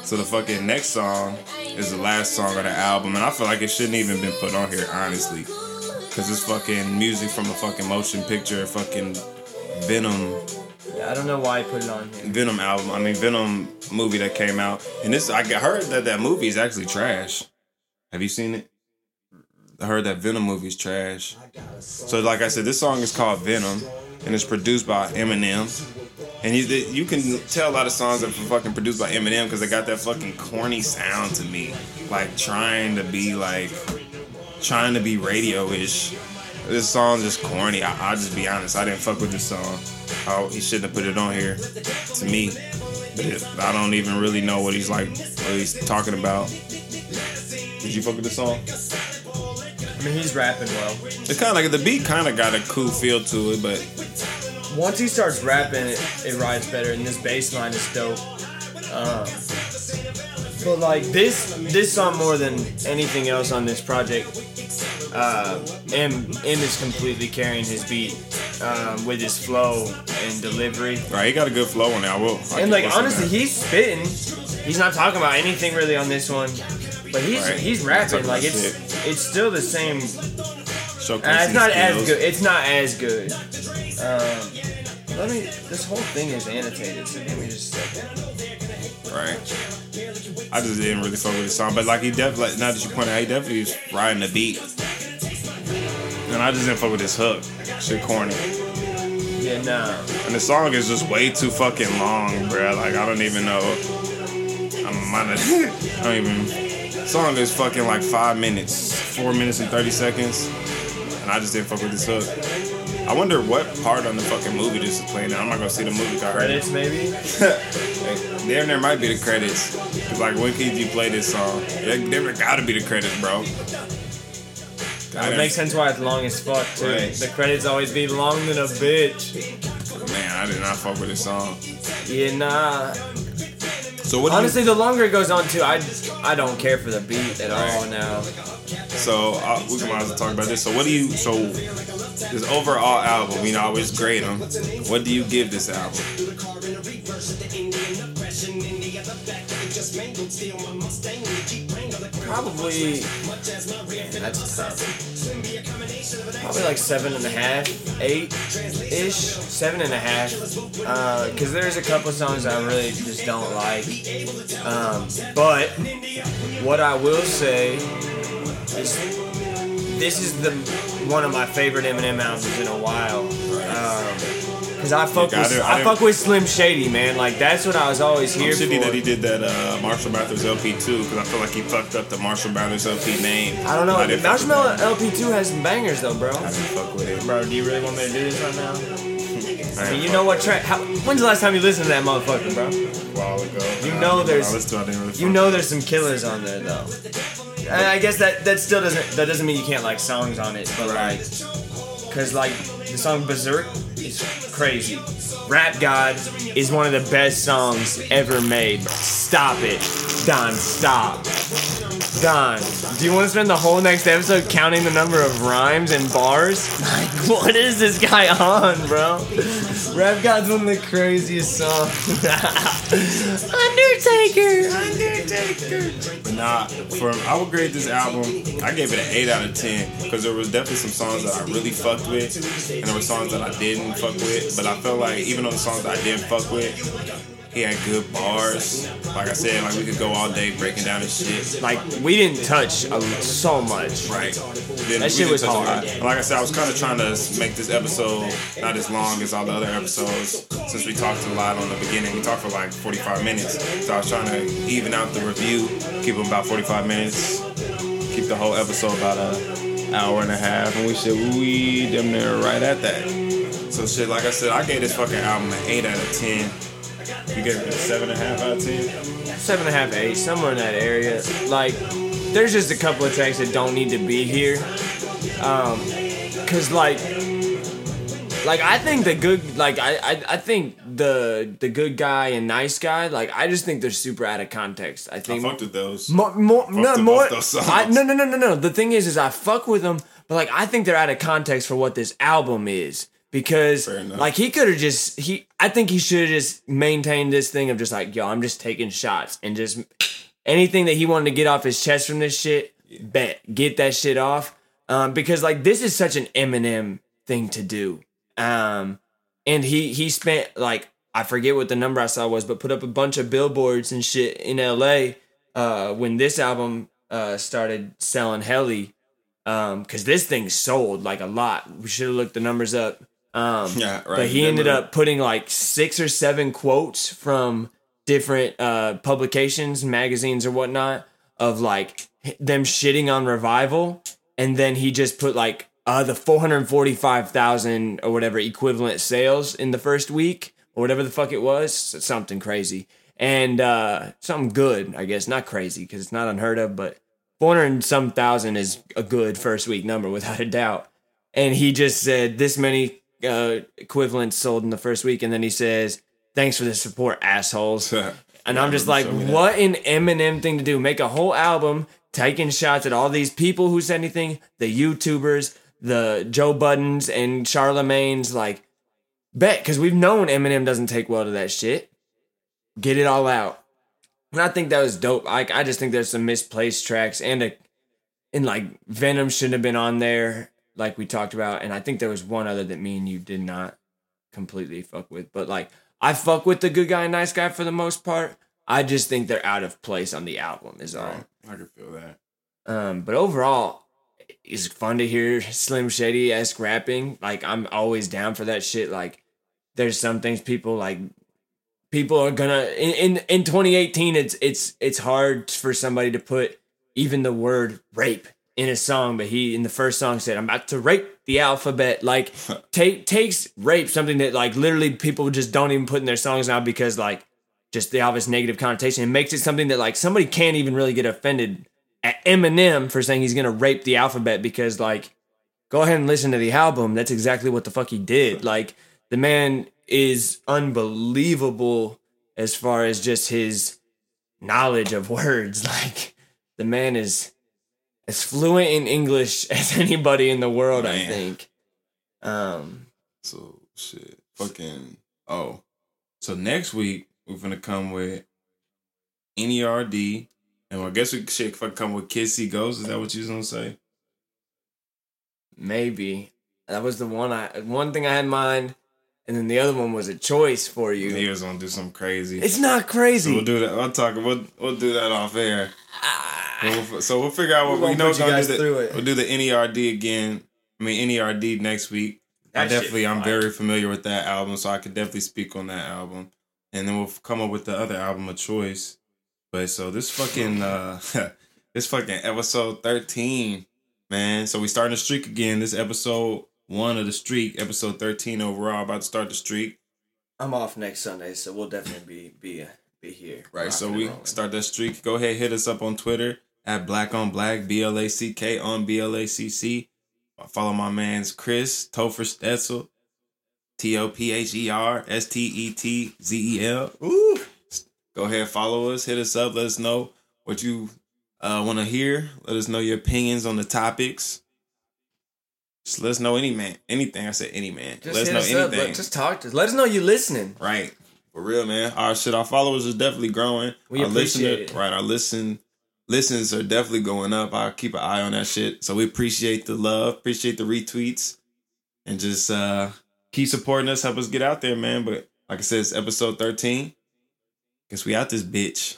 So the fucking next song is the last song of the album, and I feel like it shouldn't even been put on here, honestly. Cause it's fucking music from a fucking motion picture, fucking Venom Yeah, I don't know why I put it on here. Venom album. I mean Venom movie that came out, and this I heard that that movie is actually trash. Have you seen it? I heard that Venom movie's trash. So like I said, this song is called Venom, and it's produced by Eminem. And you, you can tell a lot of songs that are fucking produced by Eminem because they got that fucking corny sound to me, like trying to be like, trying to be radio-ish. This song just corny. I, I'll just be honest. I didn't fuck with this song. Oh, he shouldn't have put it on here. To me, but it, I don't even really know what he's like. What he's talking about. Did you fuck with the song? I mean, he's rapping well. It's kind of like the beat kind of got a cool feel to it, but Once he starts rapping, it, it rides better, and this bass line is dope. Um, but like this, this song more than anything else on this project, uh, M M is completely carrying his beat um, with his flow and delivery. right, he got a good flow on that. I will. I And like honestly, he's spitting. He's not talking about anything really on this one, but he's Right. he's rapping like it's shit. it's still the same. Showcasing Uh, it's not as good. It's not as good. Um, let me. This whole thing is annotated, so give me just a second. Right. I just didn't really fuck with the song, but like he definitely, now that you point out, he definitely was riding the beat. And I just didn't fuck with his hook. Shit corny. Yeah, nah. And the song is just way too fucking long, bruh. Like I don't even know. I'm might I don't even. Song is fucking like five minutes, four minutes and thirty seconds, and I just didn't fuck with this hook. I wonder what part on the fucking movie this is playing. I'm not gonna see the movie. I heard. Credits maybe. There, there might be the credits. 'Cause, like, when could you play this song? There, there gotta be the credits, bro. It makes sense why it's long as fuck too. Right. The credits always be long than a bitch. Man, I did not fuck with this song. Yeah, nah. So what? do you- Honestly, the longer it goes on too, I I don't care for the beat at all now. So uh, we can might as well talk about this. So what do you? So this overall album, you know, I always grade them. What do you give this album? Probably. Man, that's tough. Probably like seven and a half, eight ish, seven and a half. Because there's a couple songs I really just don't like. Um, but what I will say is this is the one of my favorite Eminem albums in a while. Because I fuck Yeah, with didn't- I I, fuck with Slim Shady, man. Like that's what I was always here I'm shitty for. that he did that uh, Marshall Mathers LP too, because I feel like he fucked up the Marshall Mathers LP name. I don't know. didn't fuck Marshmallow. LP2 has some bangers though, bro. I didn't fuck with it. Bro, do you really want me to do this right now? I I mean, you know what track? How, when's the last time you listened to that motherfucker, bro? a while ago. You I- know there's- listened to I didn't really You know there's some killers on there though. And I guess that that still doesn't that doesn't mean you can't like songs on it, but like, cause like the song Berserk is crazy. Rap God is one of the best songs ever made. Stop it, Don. Stop. Don, do you want to spend the whole next episode counting the number of rhymes and bars? Like, what is this guy on, bro? Rap God's one of the craziest songs. Undertaker, Undertaker. But nah, for I would grade this album. I gave it an eight out of ten because there was definitely some songs that I really fucked with, and there were songs that I didn't fuck with. But I felt like even on the songs that I didn't fuck with, he had good bars. Like I said, like we could go all day breaking down his shit. Like we didn't touch a, so much. Right. Then That shit was hard. Like I said, I was kind of trying to make this episode not as long as all the other episodes since we talked a lot on the beginning. We talked for like 45 minutes. So I was trying to even out the review, keep them about 45 minutes, keep the whole episode about a hour and a half. And we should, we damn near right at that. So shit, like I said, I gave this fucking album an 8 out of 10. You gave it a 7.5 out of 10? Seven and a half, eight, somewhere in that area. Like, there's just a couple of tracks that don't need to be here. Um, cause like, like I think the good, like I, I, I think the the good guy and nice guy, like I just think they're super out of context. I I think fucked with those. More, more, no, more. both those songs. I, no, no, no, no, no. The thing is, is I fuck with them, but like I think they're out of context for what this album is because like he could have just he. I think he should have just maintained this thing of just like yo, I'm just taking shots and just anything that he wanted to get off his chest from this shit, bet get that shit off. Um, because like this is such an Eminem thing to do. Um, and he he spent like I forget what the number I saw was, but put up a bunch of billboards and shit in L.A. Uh, when this album uh started selling heli, um, because this thing sold like a lot. We should have looked the numbers up. Um, Yeah, right. but he ended up putting like six or seven quotes from different uh publications, magazines, or whatnot of like them shitting on revival, and then he just put like uh the four hundred forty five thousand or whatever equivalent sales in the first week or whatever the fuck it was, something crazy and uh something good, I guess, not crazy because it's not unheard of, but four hundred and some thousand is a good first week number without a doubt. And he just said this many uh equivalents sold in the first week, and then he says, "Thanks for the support, assholes." And I'm just like, that. what an Eminem thing to do. Make a whole album taking shots at all these people who said anything, the YouTubers, the Joe Buttons and Charlemagne's, like, bet, because we've known Eminem doesn't take well to that shit. Get it all out. And I think that was dope. Like, I just think there's some misplaced tracks and a, and like Venom shouldn't have been on there, like we talked about. And I think there was one other that me and you did not completely fuck with. But like, I fuck with the good guy and nice guy for the most part. I just think they're out of place on the album, is all. Right. I can feel that. Um, but overall, it's fun to hear Slim Shady esque rapping. Like I'm always down for that shit. Like there's some things people like people are gonna in, in in 2018 it's it's it's hard for somebody to put even the word rape in a song but he in the first song said i'm about to rape the alphabet like take takes rape something that like literally people just don't even put in their songs now because like just the obvious negative connotation It makes it something that like somebody can't even really get offended at Eminem for saying he's gonna rape the alphabet because like go ahead and listen to the album. That's exactly what the fuck he did. Like the man is unbelievable as far as just his knowledge of words. Like the man is as fluent in English as anybody in the world, I think. Um So shit, fucking oh. So next week we're gonna come with NERD, and I guess we should fucking come with Kids See Ghosts. Is that what you was gonna say? maybe. That was the one I one thing I had in mind, and then the other one was a choice for you. He was gonna do something crazy. It's not so crazy. we'll do that. I'll talk. We'll we'll do that off air. We'll- so we'll figure out what we know. We're gonna guys do the, through it. We'll do the NERD again. I mean NERD next week. I That shit definitely, I'm very familiar with that album, so I could definitely speak on that album. And then we'll come up with the other album of choice. But so this fucking uh this fucking episode 13, man. So we starting the streak again. This episode one of the streak, episode 13 overall, about to start the streak. I'm off next Sunday, so we'll definitely be be be here. Right. So we start that streak. Go ahead, hit us up on Twitter at Black on Black, B L A C K on B L A C C. Follow my man's Chris Topher Stetzel, T O P H E R S T E T Z E L. Ooh. Go ahead, follow us, hit us up, let us know what you uh, want to hear. Let us know your opinions on the topics. Just let us know any man, anything. I said any man. Just let us know us anything. Let, just talk to us. Let us know you're listening. Right. For real, man. Our shit, our followers is definitely growing. We our appreciate listener- it. Right. Our listen listens are definitely going up. I'll keep an eye on that shit. So we appreciate the love, appreciate the retweets, and just uh keep supporting us, help us get out there, man. But like I said, it's episode 13. Guess we out this bitch.